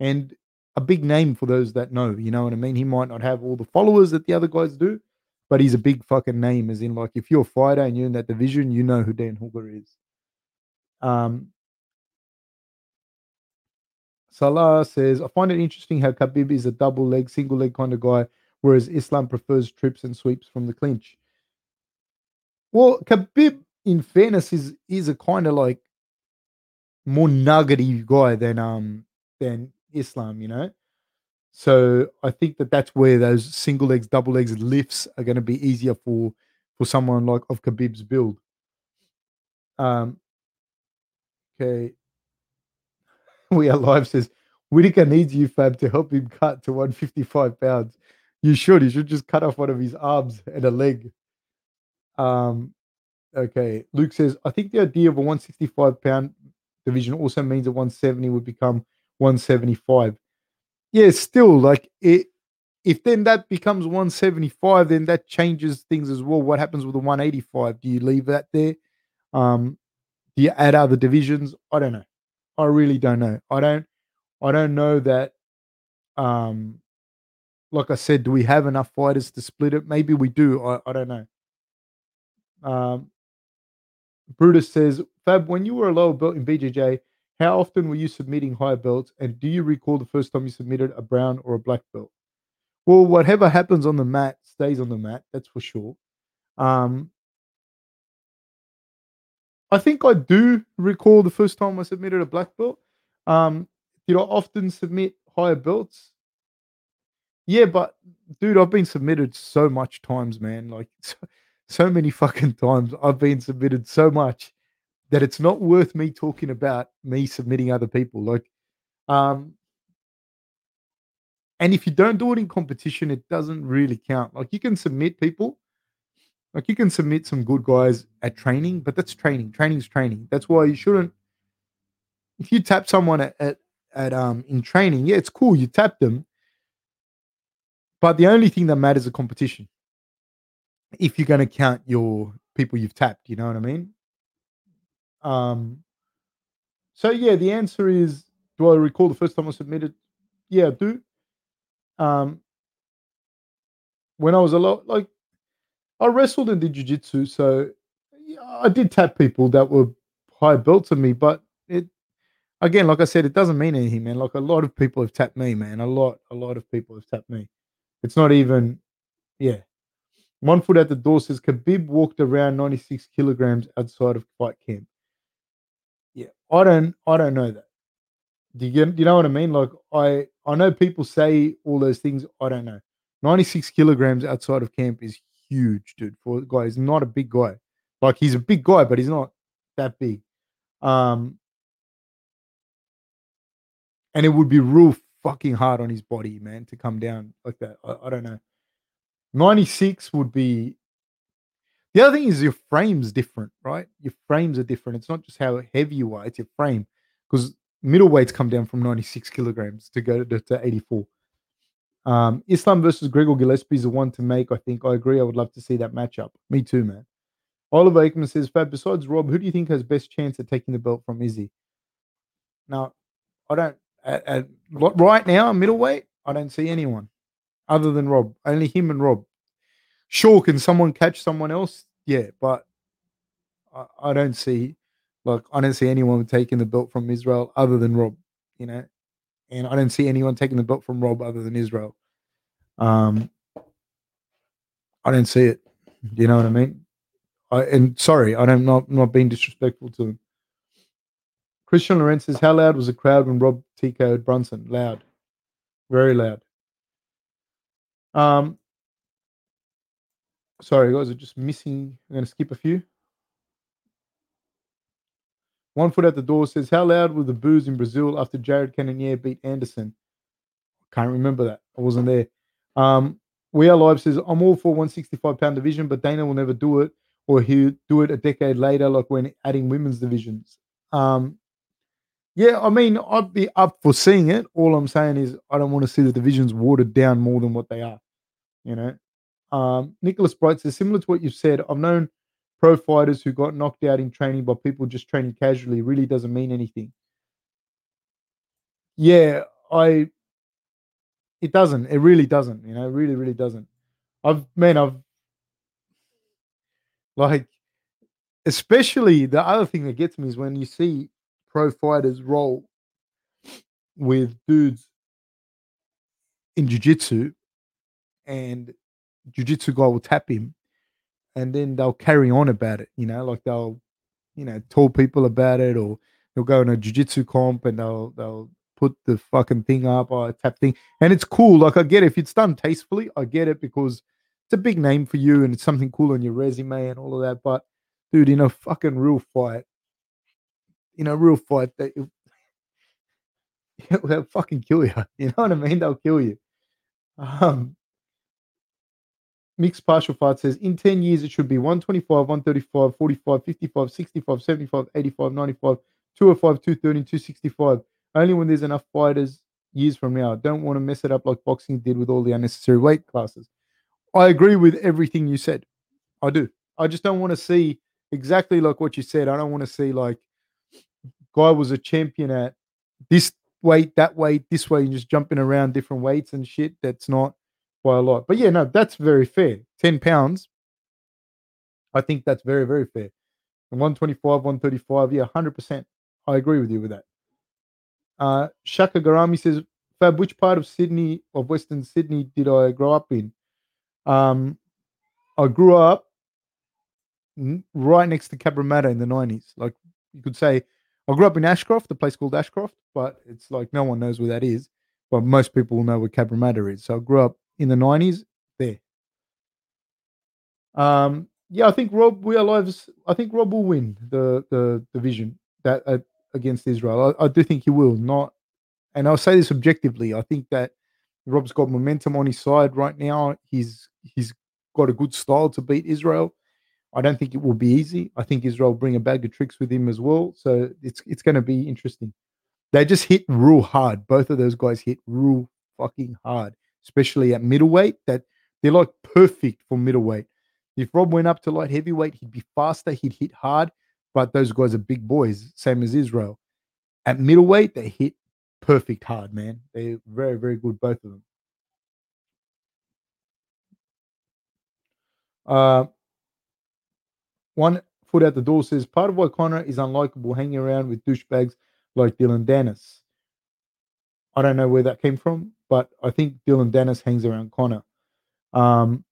and a big name for those that know. You know what I mean? He might not have all the followers that the other guys do, but he's a big fucking name. As in, like, if you're a fighter and you're in that division, you know who Dan Hooker is. Um, Salah says, I find it interesting how Khabib is a double leg, single leg kind of guy, whereas Islam prefers trips and sweeps from the clinch. Well, Khabib, in fairness, is is a kind of like more nuggety guy than um than Islam, you know. So I think that that's where those single legs, double legs, lifts are going to be easier for for someone like of Khabib's build. Um. Okay. We are live says Whitaker needs you, Fab, to help him cut to 155 pounds. You should. You should just cut off one of his arms and a leg. Um. Okay. Luke says I think the idea of a 165 pound division also means that 170 would become 175 yeah, still like it. If then that becomes 175, then that changes things as well. What happens with the 185? Do you leave that there? Um, do you add other divisions? I don't know. I really don't know. I don't. I don't know that. Um, like I said, do we have enough fighters to split it? Maybe we do. I, I don't know. Um, Brutus says, Fab, when you were a lower belt in BJJ, how often were you submitting higher belts? And do you recall the first time you submitted a brown or a black belt? Well, whatever happens on the mat stays on the mat. That's for sure. Um, I think I do recall the first time I submitted a black belt. Um, did I often submit higher belts? Yeah, but dude, I've been submitted so much times, man. Like so, many fucking times. I've been submitted so much that it's not worth me talking about me submitting other people. Like, um, and if you don't do it in competition, it doesn't really count. Like, you can submit people, like, you can submit some good guys at training, but that's training. Training's training. That's why you shouldn't. If you tap someone at, at, at um in training, yeah, it's cool. You tap them, but the only thing that matters is competition. If you're going to count your people you've tapped, you know what I mean? Um, so yeah, the answer is: Do I recall the first time I submitted? Yeah, I do. Um, when I was a lot like I wrestled and did jujitsu, so I did tap people that were higher belts than me, but it again, like I said, it doesn't mean anything, man. Like a lot of people have tapped me, man. A lot, a lot of people have tapped me. It's not even, yeah. One foot at the door says Khabib walked around 96 kilograms outside of fight camp. Yeah, I don't I don't know that. Do you do you know what I mean? Like I I know people say all those things. I don't know. 96 kilograms outside of camp is huge, dude. For a guy, he's not a big guy. Like he's a big guy, but he's not that big. Um, and it would be real fucking hard on his body, man, to come down like that. I, I don't know. 96 would be the other thing is your frame's different, right? Your frames are different. It's not just how heavy you are, it's your frame. Because middleweights come down from 96 kilograms to go to, to 84. Um, Islam versus Gregor Gillespie is the one to make. I think I agree. I would love to see that matchup. Me too, man. Oliver Aikman says, Fab, besides Rob, who do you think has best chance at taking the belt from Izzy? Now, I don't, at, at, right now, middleweight, I don't see anyone. Other than Rob. Only him and Rob. Sure, can someone catch someone else? Yeah, but I, I don't see like I don't see anyone taking the belt from Israel other than Rob, you know, and I don't see anyone taking the belt from Rob other than Israel. Um, I don't see it. You know what I mean? I, and sorry, I don't not not being disrespectful to him. Christian Lorenz says, "How loud was the crowd when Rob TKO'd Brunson? Loud, very loud." Um, sorry guys, I'm just missing. I'm going to skip a few. One foot at the door says, How loud were the boos in Brazil after Jared Cannonier beat Anderson? I can't remember that. I wasn't there. Um, we Are Live says, I'm all for 165 pound division, but Dana will never do it, or he'll do it a decade later, like when adding women's divisions. Um, yeah, I mean, I'd be up for seeing it. All I'm saying is, I don't want to see the divisions watered down more than what they are. You know, um, Nicholas Bright says, similar to what you've said, I've known pro fighters who got knocked out in training by people just training casually really doesn't mean anything. Yeah, I. It doesn't. It really doesn't. You know, really, really doesn't. I've man, I've like, especially the other thing that gets me is when you see pro fighters roll with dudes in jiu-jitsu and jiu-jitsu guy will tap him and then they'll carry on about it. You know, like they'll, you know, tell people about it, or they'll go in a jujitsu comp and they'll they'll put the fucking thing up or uh, tap thing, and it's cool. Like I get it if it's done tastefully, I get it because it's a big name for you and it's something cool on your resume and all of that. But dude, in a fucking real fight, in a real fight, that they'll fucking kill you. You know what I mean? They'll kill you. Um, Mixed partial fight says in 10 years it should be 125, 135, 45, 55, 65, 75, 85, 95, 205, 230, 265. Only when there's enough fighters years from now. Don't want to mess it up like boxing did with all the unnecessary weight classes. I agree with everything you said. I do. I just don't want to see exactly like what you said. I don't want to see like guy was a champion at this weight, that weight, this way, and just jumping around different weights and shit. That's not by a lot. But yeah, no, that's very fair. 10 pounds. I think that's very, very fair. And 125, 135, yeah, 100%. I agree with you with that. Uh, Shaka Garami says, Fab, which part of Sydney, of Western Sydney, did I grow up in? Um, I grew up right next to Cabramatta in the 90s. Like you could say, I grew up in Ashcroft, the place called Ashcroft, but it's like no one knows where that is. But most people will know where Cabramatta is. So I grew up in the 90s there. Um, yeah, I think Rob we are lives. I think Rob will win the the division that uh, against Israel. I, I, do think he will. Not, and I'll say this objectively. I think that Rob's got momentum on his side right now. He's he's got a good style to beat Israel. I don't think it will be easy. I think Israel bring a bag of tricks with him as well. So it's it's going to be interesting. They just hit real hard. Both of those guys hit real fucking hard especially at middleweight, that they're like perfect for middleweight. If Rob went up to light heavyweight, he'd be faster, he'd hit hard, but those guys are big boys, same as Israel. At middleweight, they hit perfect hard, man. They're very, very good, both of them. Uh, one foot out the door says part of why Conor is unlikable hanging around with douchebags like Dillon Danis. I don't know where that came from but I think Dillon Danis hangs around Conor. Um,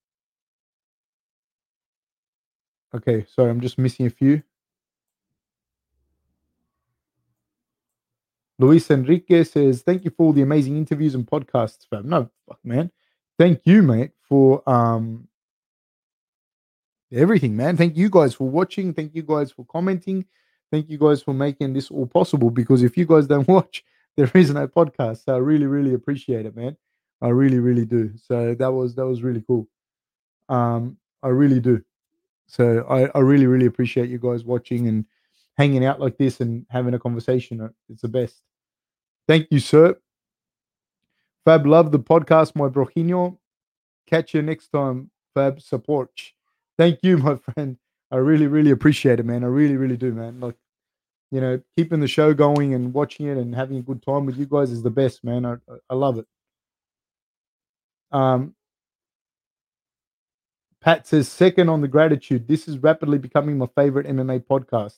okay, sorry, I'm just missing a few. Luis Enrique says, Thank you for all the amazing interviews and podcasts, fam. No, fuck, man. Thank you, mate, for um everything, man. Thank you guys for watching. Thank you guys for commenting. Thank you guys for making this all possible because if you guys don't watch, there is no podcast. So I really, really appreciate it, man. I really, really do. So that was that was really cool. Um, I really do. So I, I really, really appreciate you guys watching and hanging out like this and having a conversation. It's the best. Thank you, sir. Fab, love the podcast, my brojinho. Catch you next time, Fab. Support. Thank you, my friend. I really, really appreciate it, man. I really, really do, man. Like you know, keeping the show going and watching it and having a good time with you guys is the best, man. I, I love it. Um, Pat says second on the gratitude. This is rapidly becoming my favorite MMA podcast.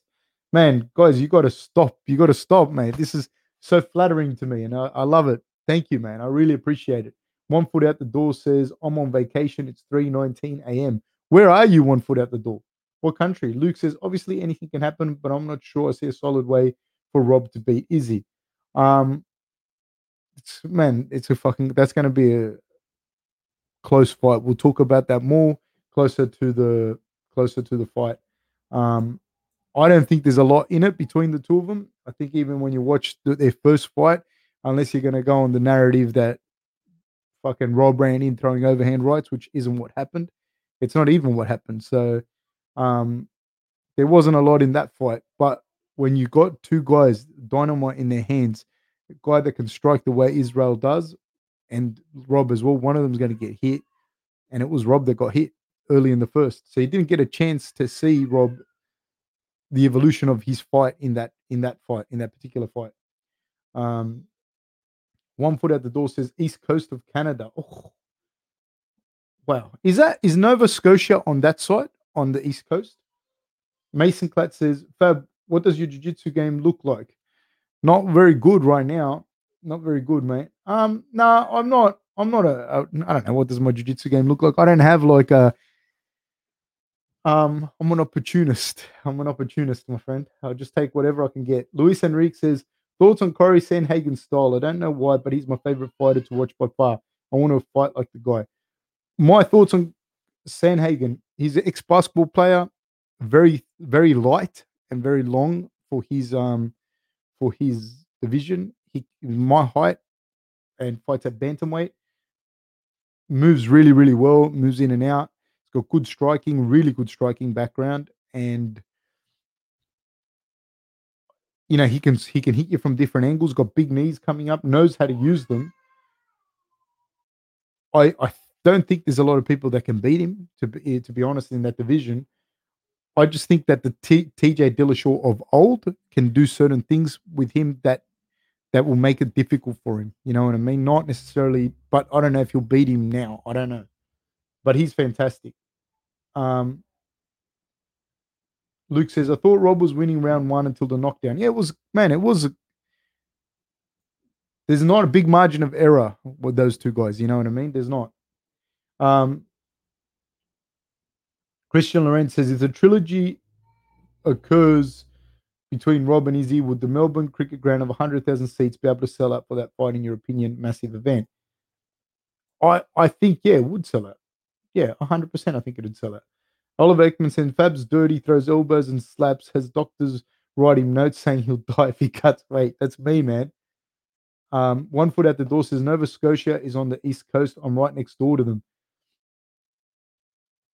Man, guys, you got to stop. You got to stop, man. This is so flattering to me, and I, I love it. Thank you, man. I really appreciate it. One foot out the door says I'm on vacation. It's 3:19 a.m. Where are you? One foot out the door. What country? Luke says obviously anything can happen, but I'm not sure I see a solid way for Rob to beat Izzy. Um, it's, man, it's a fucking. That's going to be a close fight. We'll talk about that more closer to the closer to the fight. Um, I don't think there's a lot in it between the two of them. I think even when you watch the, their first fight, unless you're going to go on the narrative that fucking Rob ran in throwing overhand rights, which isn't what happened. It's not even what happened. So um, there wasn't a lot in that fight. But when you got two guys dynamite in their hands, a guy that can strike the way Israel does, and Rob as well, one of them's going to get hit, and it was Rob that got hit early in the first. So he didn't get a chance to see Rob the evolution of his fight in that in that fight in that particular fight. Um, one foot at the door says East Coast of Canada. Oh, wow! Is that is Nova Scotia on that side on the East Coast? Mason Klatt says, Fab, what does your jiu-jitsu game look like? Not very good right now. Not very good, mate. Um, no, nah, I'm not. I'm not a, a. I don't know what does my jiu-jitsu game look like. I don't have like a um, I'm an opportunist. I'm an opportunist, my friend. I'll just take whatever I can get. Luis Enrique says, thoughts on Cory Sandhagen's style. I don't know why, but he's my favorite fighter to watch by far. I want to fight like the guy. My thoughts on Sandhagen. He's an ex-basketball player, very, very light and very long for his um for his division. He my height and fights at bantamweight. Moves really, really well, moves in and out He's got good striking, really good striking background, and you know he can he can hit you from different angles. Got big knees coming up, knows how to use them. I I don't think there's a lot of people that can beat him. To be to be honest, in that division, I just think that the TJ Dillashaw of old can do certain things with him that that will make it difficult for him. You know what I mean? Not necessarily, but I don't know if he'll beat him now. I don't know, but he's fantastic. Um, Luke says, I thought Rob was winning round one until the knockdown. Yeah, it was, man, it was. A, there's not a big margin of error with those two guys. You know what I mean? There's not. Um, Christian Lorenz says, if the trilogy occurs between Rob and Izzy, would the Melbourne Cricket Ground of 100,000 seats be able to sell out for that fight, in your opinion, massive event? I, I think, yeah, it would sell out. Yeah, 100%. I think it'd sell it. Oliver Ekman says Fab's dirty, throws elbows and slaps, has doctors write him notes saying he'll die if he cuts weight. That's me, man. Um, one foot out the door says Nova Scotia is on the east coast. I'm right next door to them.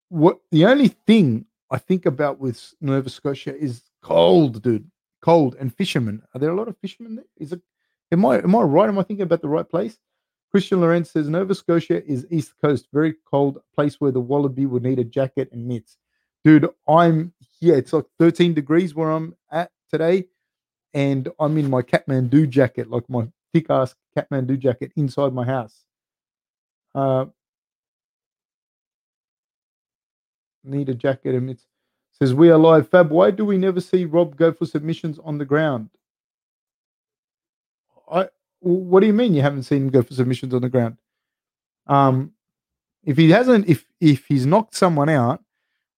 What the only thing I think about with Nova Scotia is cold, dude. Cold and fishermen. Are there a lot of fishermen there? Is it? Am I am I right? Am I thinking about the right place? Christian Lorenz says Nova Scotia is east coast, very cold place where the wallaby would need a jacket and mitts. Dude, I'm here. It's like 13 degrees where I'm at today, and I'm in my Kathmandu jacket, like my thick ass Kathmandu jacket inside my house. Uh, need a jacket and mitts. Says we are live. Fab, why do we never see Rob go for submissions on the ground? I what do you mean you haven't seen him go for submissions on the ground? Um, if he hasn't, if if he's knocked someone out,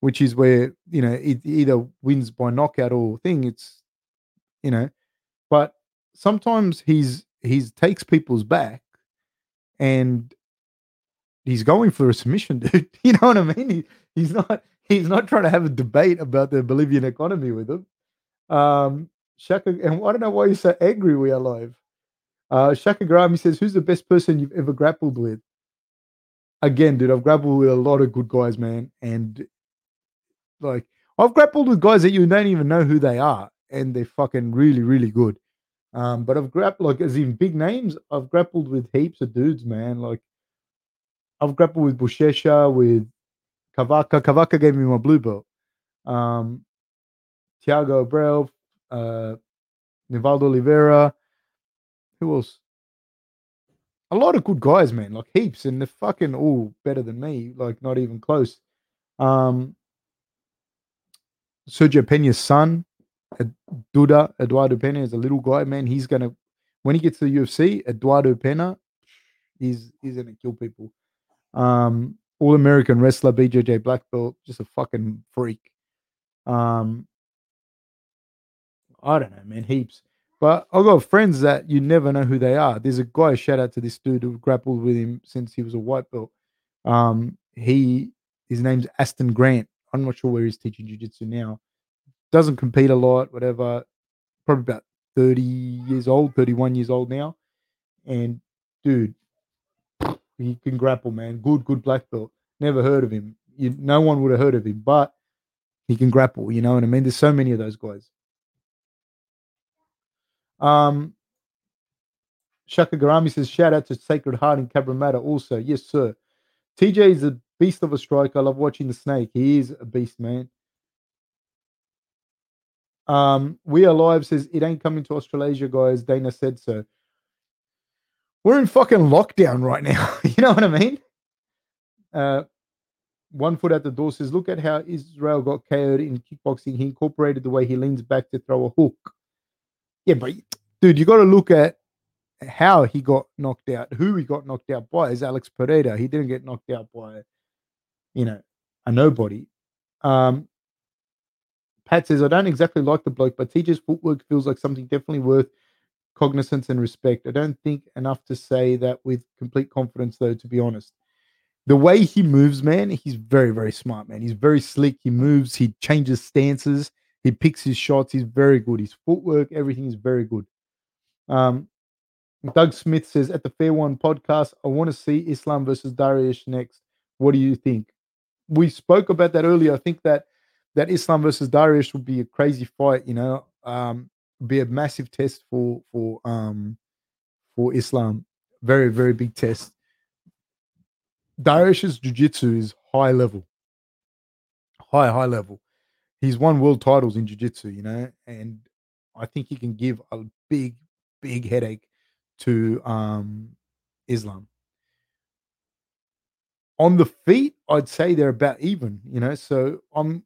which is where you know it either wins by knockout or thing, it's you know, but sometimes he's he's takes people's back, and he's going for a submission, dude. You know what I mean? He, he's not he's not trying to have a debate about the Bolivian economy with him. Um, Shaka, and I don't know why you're so angry. We are live. Uh, Shaka Grami says, "Who's the best person you've ever grappled with?" Again, dude, I've grappled with a lot of good guys, man, and like I've grappled with guys that you don't even know who they are, and they're fucking really, really good. Um, but I've grappled like as in big names. I've grappled with heaps of dudes, man. Like I've grappled with Buchecha, with Kavaka. Kavaka gave me my blue belt. Um, Thiago Abreu, uh, Nivaldo Oliveira, who else? a lot of good guys, man, like heaps, and they're fucking all better than me, like not even close. Um, Sergio Pena's son, Duda Eduardo Pena is a little guy, man. He's gonna when he gets to the UFC, Eduardo Pena, he's he's gonna kill people. Um, all American wrestler, BJJ black belt, just a fucking freak. Um, I don't know, man, heaps. But I've got friends that you never know who they are. There's a guy, shout out to this dude who grappled with him since he was a white belt. Um, he his name's Aston Grant. I'm not sure where he's teaching jiu-jitsu now. Doesn't compete a lot, whatever. Probably about 30 years old, 31 years old now. And dude, he can grapple, man. Good, good black belt. Never heard of him. You, no one would have heard of him, but he can grapple. You know what I mean? There's so many of those guys. Um, Shaka Garami says, shout out to Sacred Heart in Cabramatta also. Yes, sir. TJ is a beast of a striker. I love watching the snake. He is a beast, man. Um, we are live says it ain't coming to Australasia, guys. Dana said so. We're in fucking lockdown right now. you know what I mean? Uh, one foot at the door says, look at how Israel got KO'd in kickboxing. He incorporated the way he leans back to throw a hook. Yeah, but dude, you got to look at how he got knocked out, who he got knocked out by is Alex Pereira. He didn't get knocked out by, you know, a nobody. Um, Pat says, I don't exactly like the bloke, but TJ's footwork feels like something definitely worth cognizance and respect. I don't think enough to say that with complete confidence, though, to be honest. The way he moves, man, he's very, very smart, man. He's very slick. He moves, he changes stances, he picks his shots. He's very good. His footwork, everything is very good. Um, Doug Smith says at the Fair One podcast, I want to see Islam versus Dariush next. What do you think? We spoke about that earlier. I think that that Islam versus Dariush would be a crazy fight. You know, um, be a massive test for for um for Islam. Very very big test. Dariush's jiu-jitsu is high level. High high level. He's won world titles in jiu-jitsu, you know, and I think he can give a big big headache to um Islam. On the feet, I'd say they're about even, you know. So I'm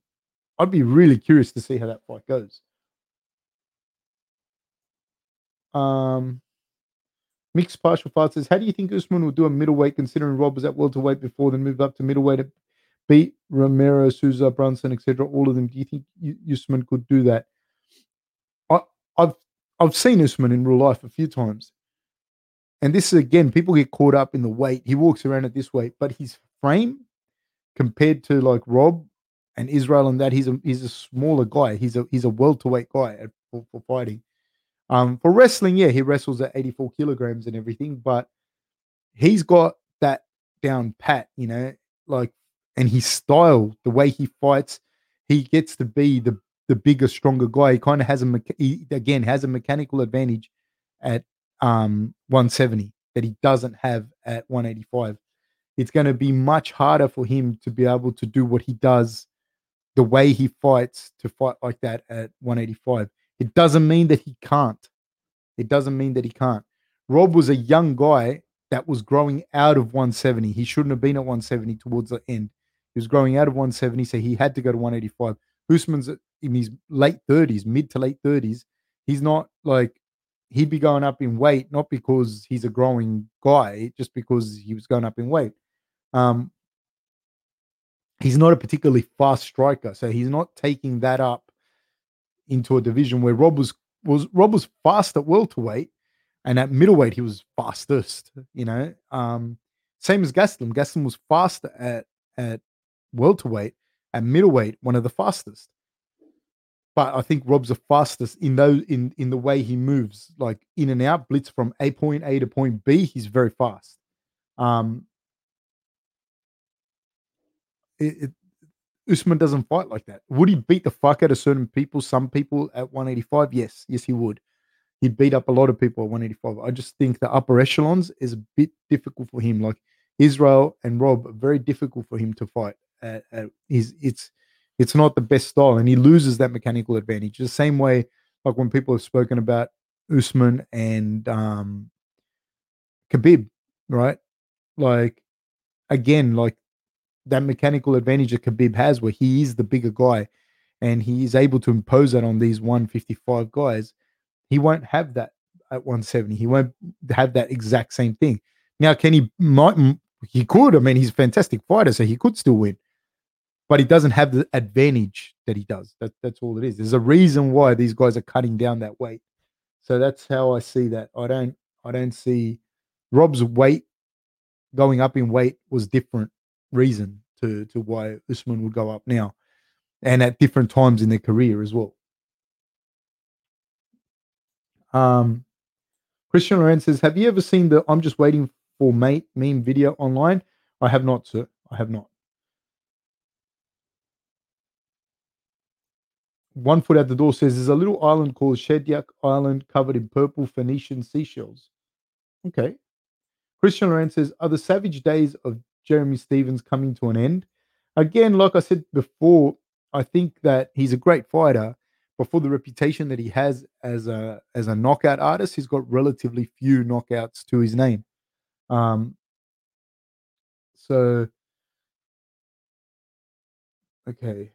I'd be really curious to see how that fight goes. Um, mixed partial fight says, "How do you think Usman will do a middleweight, considering Rob was at welterweight before, then moved up to middleweight to beat Romero, Souza, Brunson, etc. All of them. Do you think Usman could do that?" I, I've I've seen Usman in real life a few times, and this is again, people get caught up in the weight. He walks around at this weight, but his frame compared to like Rob and Israel and that he's a he's a smaller guy. He's a he's a welterweight guy for, for fighting. Um, for wrestling, yeah, he wrestles at 84 kilograms and everything, but he's got that down pat, you know, like and his style, the way he fights, he gets to be the the bigger, stronger guy. He kind of has a he, again has a mechanical advantage at um 170 that he doesn't have at 185. It's going to be much harder for him to be able to do what he does the way he fights to fight like that at 185. It doesn't mean that he can't. It doesn't mean that he can't. Rob was a young guy that was growing out of 170. He shouldn't have been at 170 towards the end. He was growing out of 170, so he had to go to 185. Usman's in his late 30s, mid to late 30s. He's not like he'd be going up in weight, not because he's a growing guy, just because he was going up in weight. Um, he's not a particularly fast striker, so he's not taking that up into a division where Rob was was Rob was fast at welterweight, and at middleweight he was fastest. You know, um, same as Gastelum. Gastelum was fast at at welterweight, at middleweight one of the fastest. But I think Rob's the fastest in those in in the way he moves, like in and out, blitz from a point A to point B. He's very fast. Um, it, it, Usman doesn't fight like that. Would he beat the fuck out of certain people? Some people at 185? Yes, yes, he would. He'd beat up a lot of people at 185. I just think the upper echelons is a bit difficult for him. Like Israel and Rob, very difficult for him to fight. At his, it's it's not the best style, and he loses that mechanical advantage. The same way, like when people have spoken about Usman and um, Khabib, right? Like again, like that mechanical advantage that Khabib has, where he is the bigger guy, and he is able to impose that on these 155 guys. He won't have that at 170. He won't have that exact same thing. Now, can he? Might he could? I mean, he's a fantastic fighter, so he could still win. But he doesn't have the advantage that he does. That, that's all it is. There's a reason why these guys are cutting down that weight. So that's how I see that. I don't. I don't see Rob's weight going up in weight was different reason to to why Usman would go up now, and at different times in their career as well. Um, Christian Lorenz says, "Have you ever seen the I'm just waiting for mate meme video online?" I have not, sir. I have not. One foot out the door says there's a little island called Shediac Island covered in purple Phoenician seashells. Okay. Christian Lorenz says, Are the savage days of Jeremy Stephens coming to an end? Again, like I said before, I think that he's a great fighter, but for the reputation that he has as a as a knockout artist, he's got relatively few knockouts to his name. Um, so okay.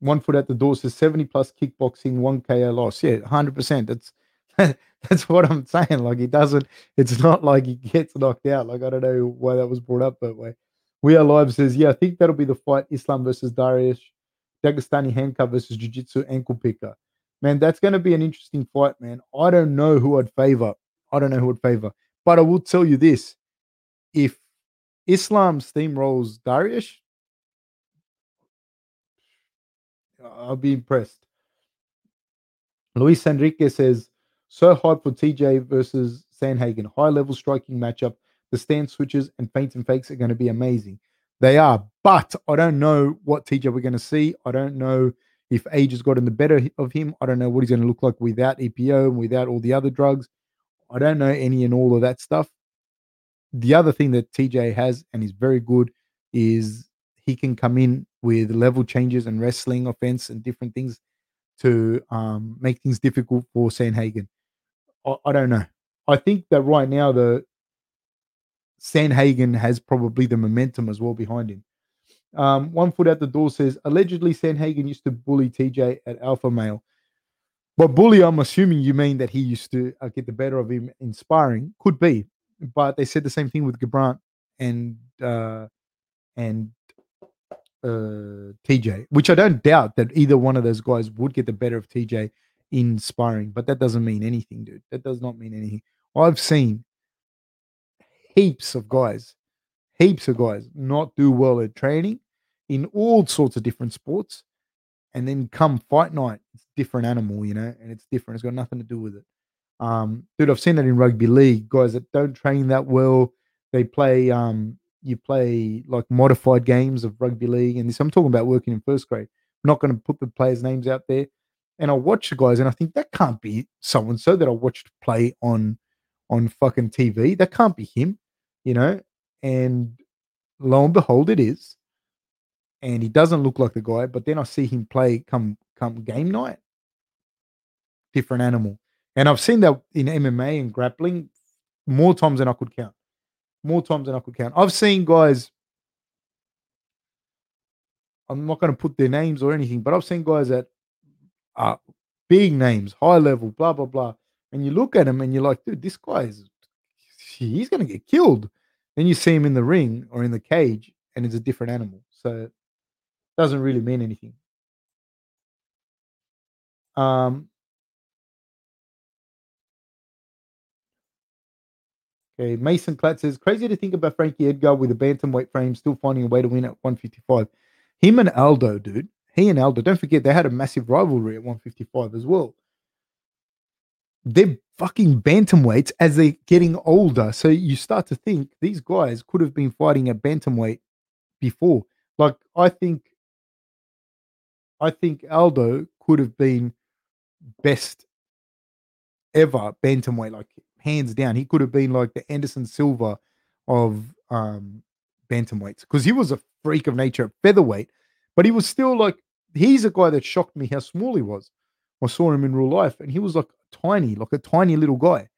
One foot at the door says 70 plus kickboxing, one KO loss. Yeah, 100%. That's that's what I'm saying. Like he doesn't, it's not like he gets knocked out. Like I don't know why that was brought up that way. We Are Live says, yeah, I think that'll be the fight Islam versus Dariush, Dagestani handcuff versus Jiu Jitsu ankle picker. Man, that's going to be an interesting fight, man. I don't know who I'd favor. I don't know who I'd favor. But I will tell you this if Islam steamrolls Dariush, I'll be impressed. Luis Enrique says, so hard for TJ versus Sandhagen. High level striking matchup. The stance switches and feints and fakes are going to be amazing. They are, but I don't know what TJ we're going to see. I don't know if age has gotten the better of him. I don't know what he's going to look like without EPO and without all the other drugs. I don't know any and all of that stuff. The other thing that TJ has and is very good is he can come in with level changes and wrestling offense and different things to um, make things difficult for Sandhagen. I, I don't know. I think that right now the Sandhagen has probably the momentum as well behind him. Um, one foot out the door says allegedly Sandhagen used to bully TJ at Alpha Male. But bully, I'm assuming you mean that he used to uh, get the better of him in sparring. Could be, but they said the same thing with Garbrandt and uh, and uh, TJ, which I don't doubt that either one of those guys would get the better of TJ inspiring, but that doesn't mean anything, dude. That does not mean anything. I've seen heaps of guys, heaps of guys not do well at training in all sorts of different sports. And then come fight night, it's different animal, you know, and it's different. It's got nothing to do with it. Um, dude, I've seen that in rugby league. Guys that don't train that well, they play um you play like modified games of rugby league and this I'm talking about working in first grade. I'm not going to put the players' names out there and I watch the guys and I think that can't be so and so that I watched play on on fucking TV. That can't be him, you know. And lo and behold, it is. And he doesn't look like the guy. But then I see him play come come game night. Different animal. And I've seen that in MMA and grappling more times than I could count. More times than I could count. I've seen guys. I'm not going to put their names or anything, but I've seen guys that uh, big names, high level, blah blah blah. And you look at him and you're like, dude, this guy is he's gonna get killed. Then you see him in the ring or in the cage, and it's a different animal. So it doesn't really mean anything. Um, Okay, Mason Klatt says, crazy to think about Frankie Edgar with a bantamweight frame still finding a way to win at 155. Him and Aldo, dude he and Aldo, don't forget, they had a massive rivalry at 155 as well. They're fucking bantamweights as they're getting older. So you start to think these guys could have been fighting at bantamweight before. Like, I think, I think Aldo could have been best ever bantamweight, like hands down. He could have been like the Anderson Silva of um bantamweights because he was a freak of nature at featherweight but he was still like, he's a guy that shocked me how small he was. I saw him in real life and he was like tiny, like a tiny little guy.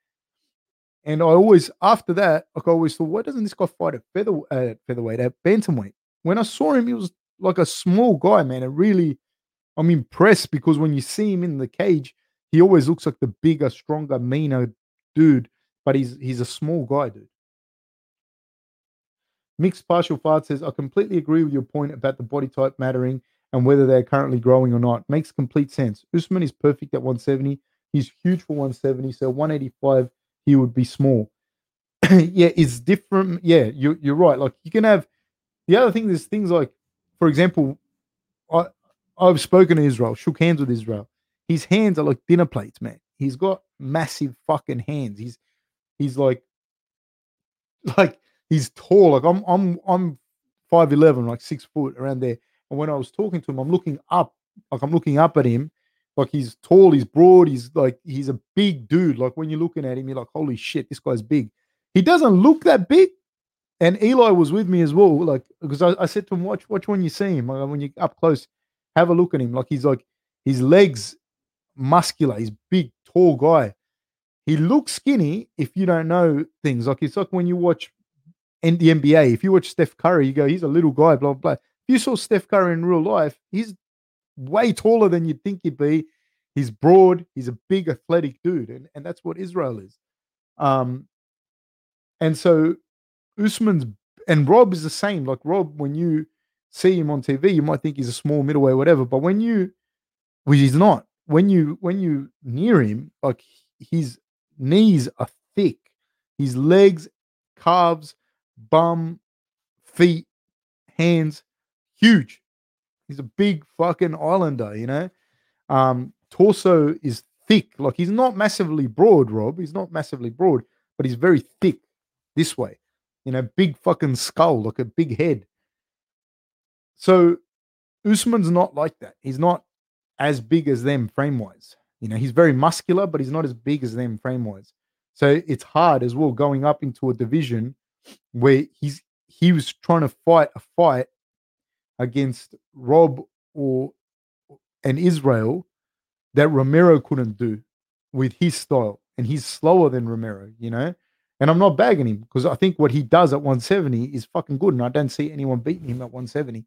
And I always, after that, like I always thought, why doesn't this guy fight at feather uh, featherweight at bantamweight? When I saw him, he was like a small guy, man. It really, I'm impressed because when you see him in the cage, he always looks like the bigger, stronger, meaner dude, but he's he's a small guy, dude. Mixed partial fart says, I completely agree with your point about the body type mattering and whether they're currently growing or not. Makes complete sense. Usman is perfect at 170. He's huge for 170. So 185, he would be small. yeah, it's different. Yeah, you're, you're right. Like you can have the other thing, there's things like, for example, I, I've spoken to Israel, shook hands with Israel. His hands are like dinner plates, man. He's got massive fucking hands. He's he's like like he's tall. Like I'm I'm I'm five eleven, like six foot around there. And when I was talking to him, I'm looking up, like I'm looking up at him, like he's tall, he's broad, he's like he's a big dude. Like when you're looking at him, you're like, holy shit, this guy's big. He doesn't look that big. And Eli was with me as well, like because I, I said to him, watch, watch when you see him, like, when you're up close, have a look at him. Like he's like his legs muscular, he's big, tall guy. He looks skinny if you don't know things. Like it's like when you watch in the NBA, if you watch Steph Curry, you go, he's a little guy, blah, blah. If you saw Steph Curry in real life, he's way taller than you'd think he'd be. He's broad, he's a big athletic dude, and, and that's what Israel is. Um, and so Usman's and Rob is the same. Like Rob, when you see him on TV, you might think he's a small middleweight, whatever. But when you, which he's not, when you when you near him, like his knees are thick, his legs, calves, bum, feet, hands, huge. He's a big fucking islander, you know. Um, torso is thick, like he's not massively broad, Rob. He's not massively broad, but he's very thick this way, you know, big fucking skull, like a big head. So Usman's not like that. He's not as big as them frame wise. You know, he's very muscular, but he's not as big as them frame wise. So it's hard as well going up into a division where he's he was trying to fight a fight against Rob or and Israel that Romero couldn't do with his style, and he's slower than Romero, you know. And I'm not bagging him because I think what he does at 170 is fucking good, and I don't see anyone beating him at 170.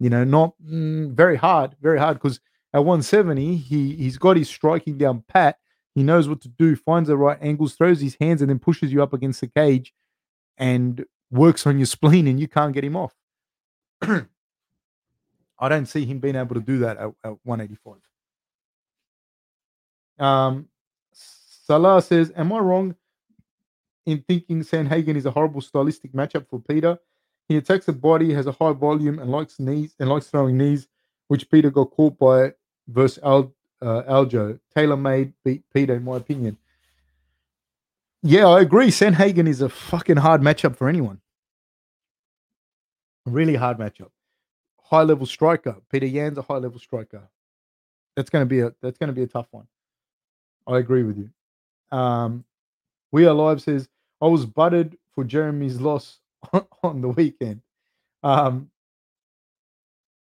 You know, not mm, very hard, very hard because at 170 he he's got his striking down pat. He knows what to do, finds the right angles, throws his hands, and then pushes you up against the cage, and works on your spleen, and you can't get him off. I don't see him being able to do that at, at 185. Um, Salah says, Am I wrong in thinking Sandhagen is a horrible stylistic matchup for Peter? He attacks the body, has a high volume, and likes knees and likes throwing knees, which Peter got caught by versus Al, uh, Aljo. Taylor made beat Peter, in my opinion. Yeah, I agree. Sandhagen is a fucking hard matchup for anyone. Really hard matchup high level striker. Petr Yan's a high level striker. That's to be a that's to be a tough one. I agree with you. Um, we are live says I was butted for Jeremy's loss on the weekend. Um,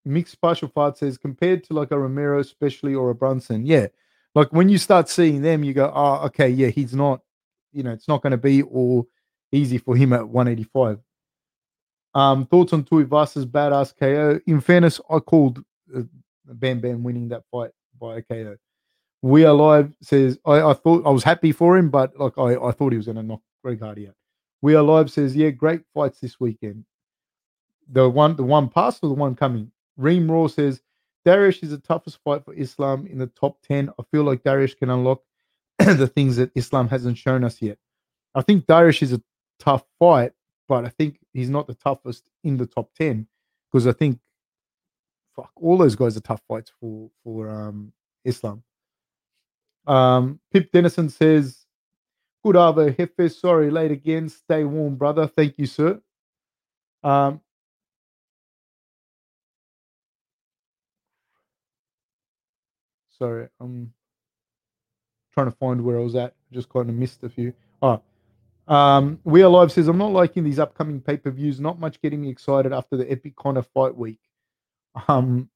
mixed partial fart says compared to like a Romero, especially or a Brunson, yeah. Like when you start seeing them, you go, oh, okay, yeah, he's not, you know, it's not going to be all easy for him at 185. Um, thoughts on Tuivasa's badass KO? In fairness, I called uh, Bam Bam winning that fight by a KO. We are live says I, I thought I was happy for him, but like I, I thought he was going to knock Greg Hardy out. We are live says yeah, great fights this weekend. The one, the one past or the one coming. Reem Raw says Dariush is the toughest fight for Islam in the top ten. I feel like Dariush can unlock the things that Islam hasn't shown us yet. I think Dariush is a tough fight, but I think he's not the toughest in the top ten because I think fuck all those guys are tough fights for for um, Islam. Um, Pip Dennison says, "Good Ava Hefe, sorry late again. Stay warm, brother. Thank you, sir." Um, sorry, I'm trying to find where I was at. Just kind of missed a few. Oh, um, we are live says I'm not liking these upcoming pay per views. Not much getting me excited after the Epic Conor fight week. Um,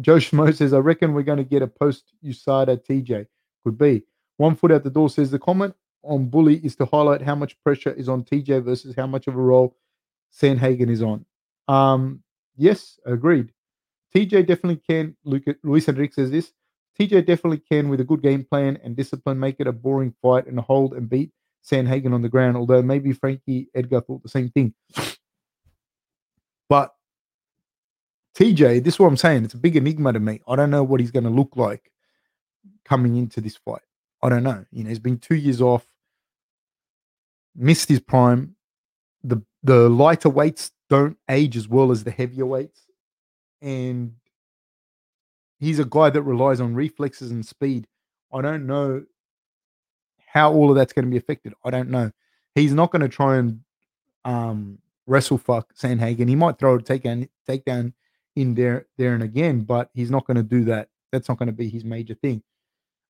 Joe Schmo says I reckon we're going to get a post USADA TJ. Could be one foot out the door. Says the comment on Bully is to highlight how much pressure is on TJ versus how much of a role Sandhagen is on. Um, yes, agreed. TJ definitely can. Luke, Luis Enrique says this. TJ definitely can, with a good game plan and discipline, make it a boring fight and hold and beat Sandhagen on the ground. Although maybe Frankie Edgar thought the same thing. But TJ, this is what I'm saying. It's a big enigma to me. I don't know what he's going to look like coming into this fight. I don't know. You know, he's been two years off, missed his prime. The the lighter weights don't age as well as the heavier weights, and he's a guy that relies on reflexes and speed. I don't know how all of that's going to be affected. I don't know. He's not going to try and um, wrestle fuck Sandhagen. He might throw a takedown, takedown in there, there and again, but he's not going to do that. That's not going to be his major thing.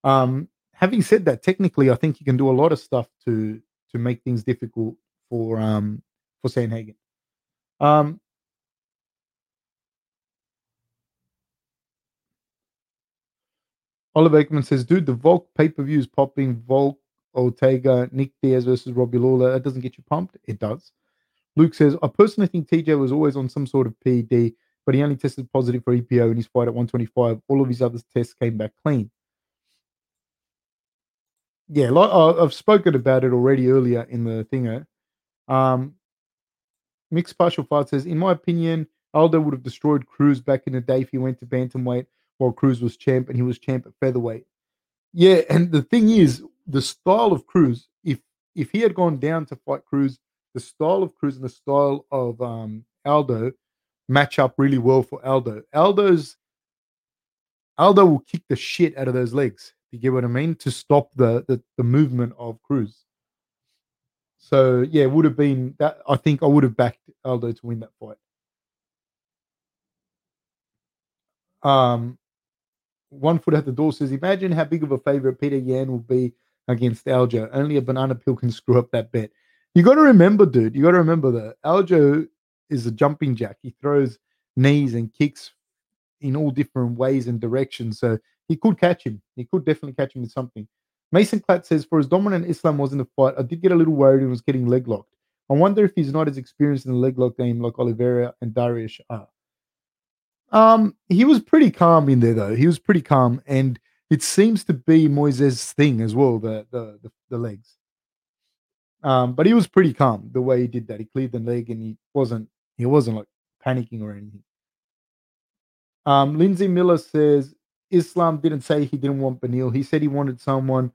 Um, having said that, technically, I think he can do a lot of stuff to to make things difficult for um for Sandhagen. Um, Oliver Ekman says, dude, the Volk pay per view is popping. Volk, Ortega, Nick Diaz versus Robbie Lawler. That doesn't get you pumped. It does. Luke says, I personally think TJ was always on some sort of PD, but he only tested positive for EPO in his fight at 125. All of his other tests came back clean. Yeah, like, I've spoken about it already earlier in the thinger. Um, Mixed Partial Fight says, in my opinion, Aldo would have destroyed Cruz back in the day if he went to bantamweight while Cruz was champ and he was champ at featherweight. Yeah, and the thing is, the style of Cruz, if if he had gone down to fight Cruz, the style of Cruz and the style of um, Aldo match up really well for Aldo. Aldo's Aldo will kick the shit out of those legs. You get what I mean? To stop the the, the movement of Cruz. So yeah, it would have been that. I think I would have backed Aldo to win that fight. Um, one foot at the door says, "Imagine how big of a favorite Petr Yan will be against Aljo. Only a banana peel can screw up that bet." You got to remember, dude. You got to remember that Aljo is a jumping jack. He throws knees and kicks in all different ways and directions. So he could catch him. He could definitely catch him with something. Mason Klatt says, for as dominant Islam was in the fight, I did get a little worried and was getting leg locked. I wonder if he's not as experienced in the leg lock game like Oliveira and Dariush are. Um, he was pretty calm in there though. He was pretty calm, and it seems to be Moises' thing as well, the the the, the legs. Um, but he was pretty calm the way he did that. He cleared the leg and he wasn't he wasn't like panicking or anything. Um, Lindsay Miller says Islam didn't say he didn't want Beneil. He said he wanted someone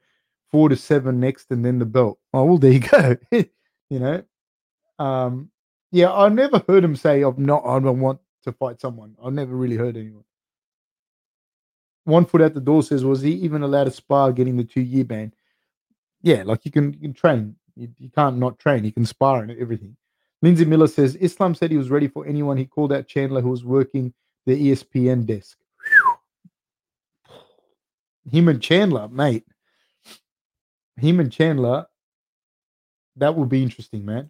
four to seven next and then the belt. Oh well, there you go. you know, um, yeah, I never heard him say I'm not. I don't want to fight someone. I've never really heard anyone. One foot out the door says, was he even allowed to spar getting the two year ban? Yeah, like you can you can train. You, you can't not train. You can spar and everything. Lindsay Miller says Islam said he was ready for anyone. He called out Chandler, who was working the ESPN desk. Him and Chandler, mate. Him and Chandler. That would be interesting, man.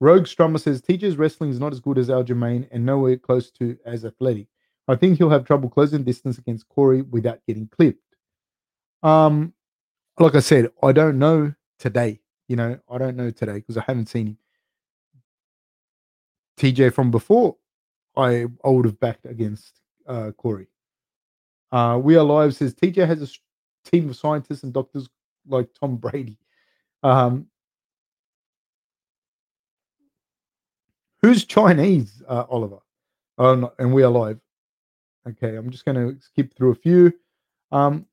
Rogue Strummer says TJ's wrestling is not as good as Aljamain and nowhere close to as athletic. I think he'll have trouble closing distance against Cory without getting clipped. Um, like I said, I don't know today. You know, I don't know today because I haven't seen him. TJ from before, I, I would have backed against uh, Cory. Uh, we Are Live says TJ has a team of scientists and doctors like Tom Brady. Um, who's Chinese, uh, Oliver? Oh, no, and We Are Live. Okay, I'm just going to skip through a few. Um,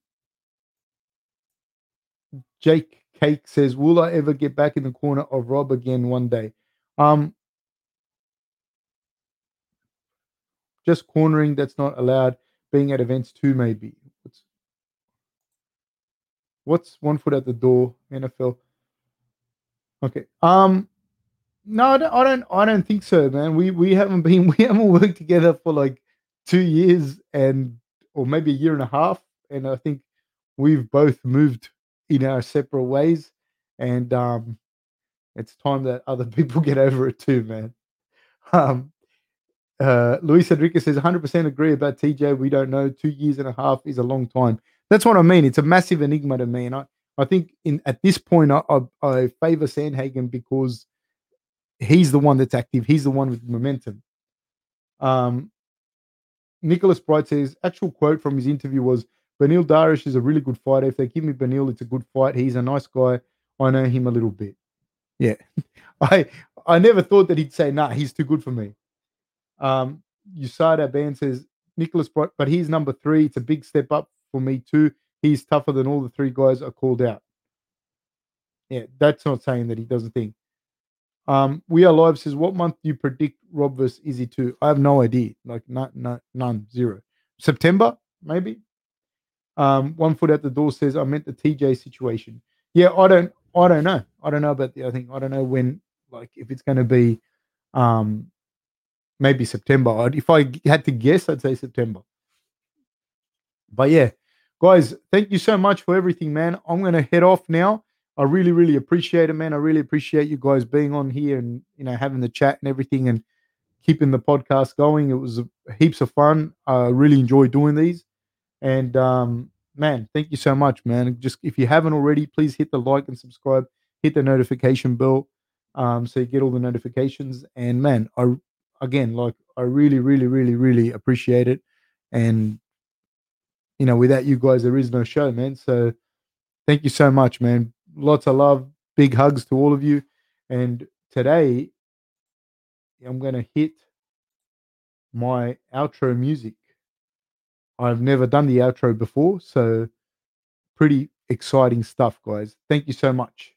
Jake Cake says, "Will I ever get back in the corner of Rob again one day?" Um, just cornering that's not allowed. Being at events too, maybe. What's, what's one foot at the door? NFL. Okay. Um. No, I don't, I don't. I don't think so, man. We we haven't been. We haven't worked together for like two years and or maybe a year and a half, and I think we've both moved in our separate ways, and um, it's time that other people get over it too, man. Um, uh, Luis Enrique says 100% agree about TJ. We don't know. Two years and a half is a long time. That's what I mean. It's a massive enigma to me, and I, I think in at this point, I, I, I favor Sandhagen because he's the one that's active. He's the one with momentum. Um, Nicholas Bright says, actual quote from his interview was, Beneil Dariush is a really good fighter. If they give me Beneil, it's a good fight. He's a nice guy. I know him a little bit. Yeah. I I never thought that he'd say, nah, he's too good for me. Um, Usada Band says, Nicholas Bright, but he's number three. It's a big step up for me too. He's tougher than all the three guys I called out. Yeah, that's not saying that he doesn't think. Um, we are live says, what month do you predict Rob versus Izzy to? I have no idea. Like not, not none, zero. September, maybe. Um, one foot at the door says, I meant the TJ situation. Yeah, I don't I don't know. I don't know about the I think I don't know when like if it's gonna be um maybe September. If I had to guess, I'd say September. But yeah, guys, thank you so much for everything, man. I'm gonna head off now. I really, really appreciate it, man. I really appreciate you guys being on here and you know having the chat and everything and keeping the podcast going. It was heaps of fun. I really enjoy doing these, and um, man, thank you so much, man. Just if you haven't already, please hit the like and subscribe, hit the notification bell, um, so you get all the notifications. And man, I again, like, I really, really, really, really appreciate it. And you know, without you guys, there is no show, man. So thank you so much, man lots of love. Big hugs to all of you. And today, I'm going to hit my outro music. I've never done the outro before, so pretty exciting stuff, guys. Thank you so much.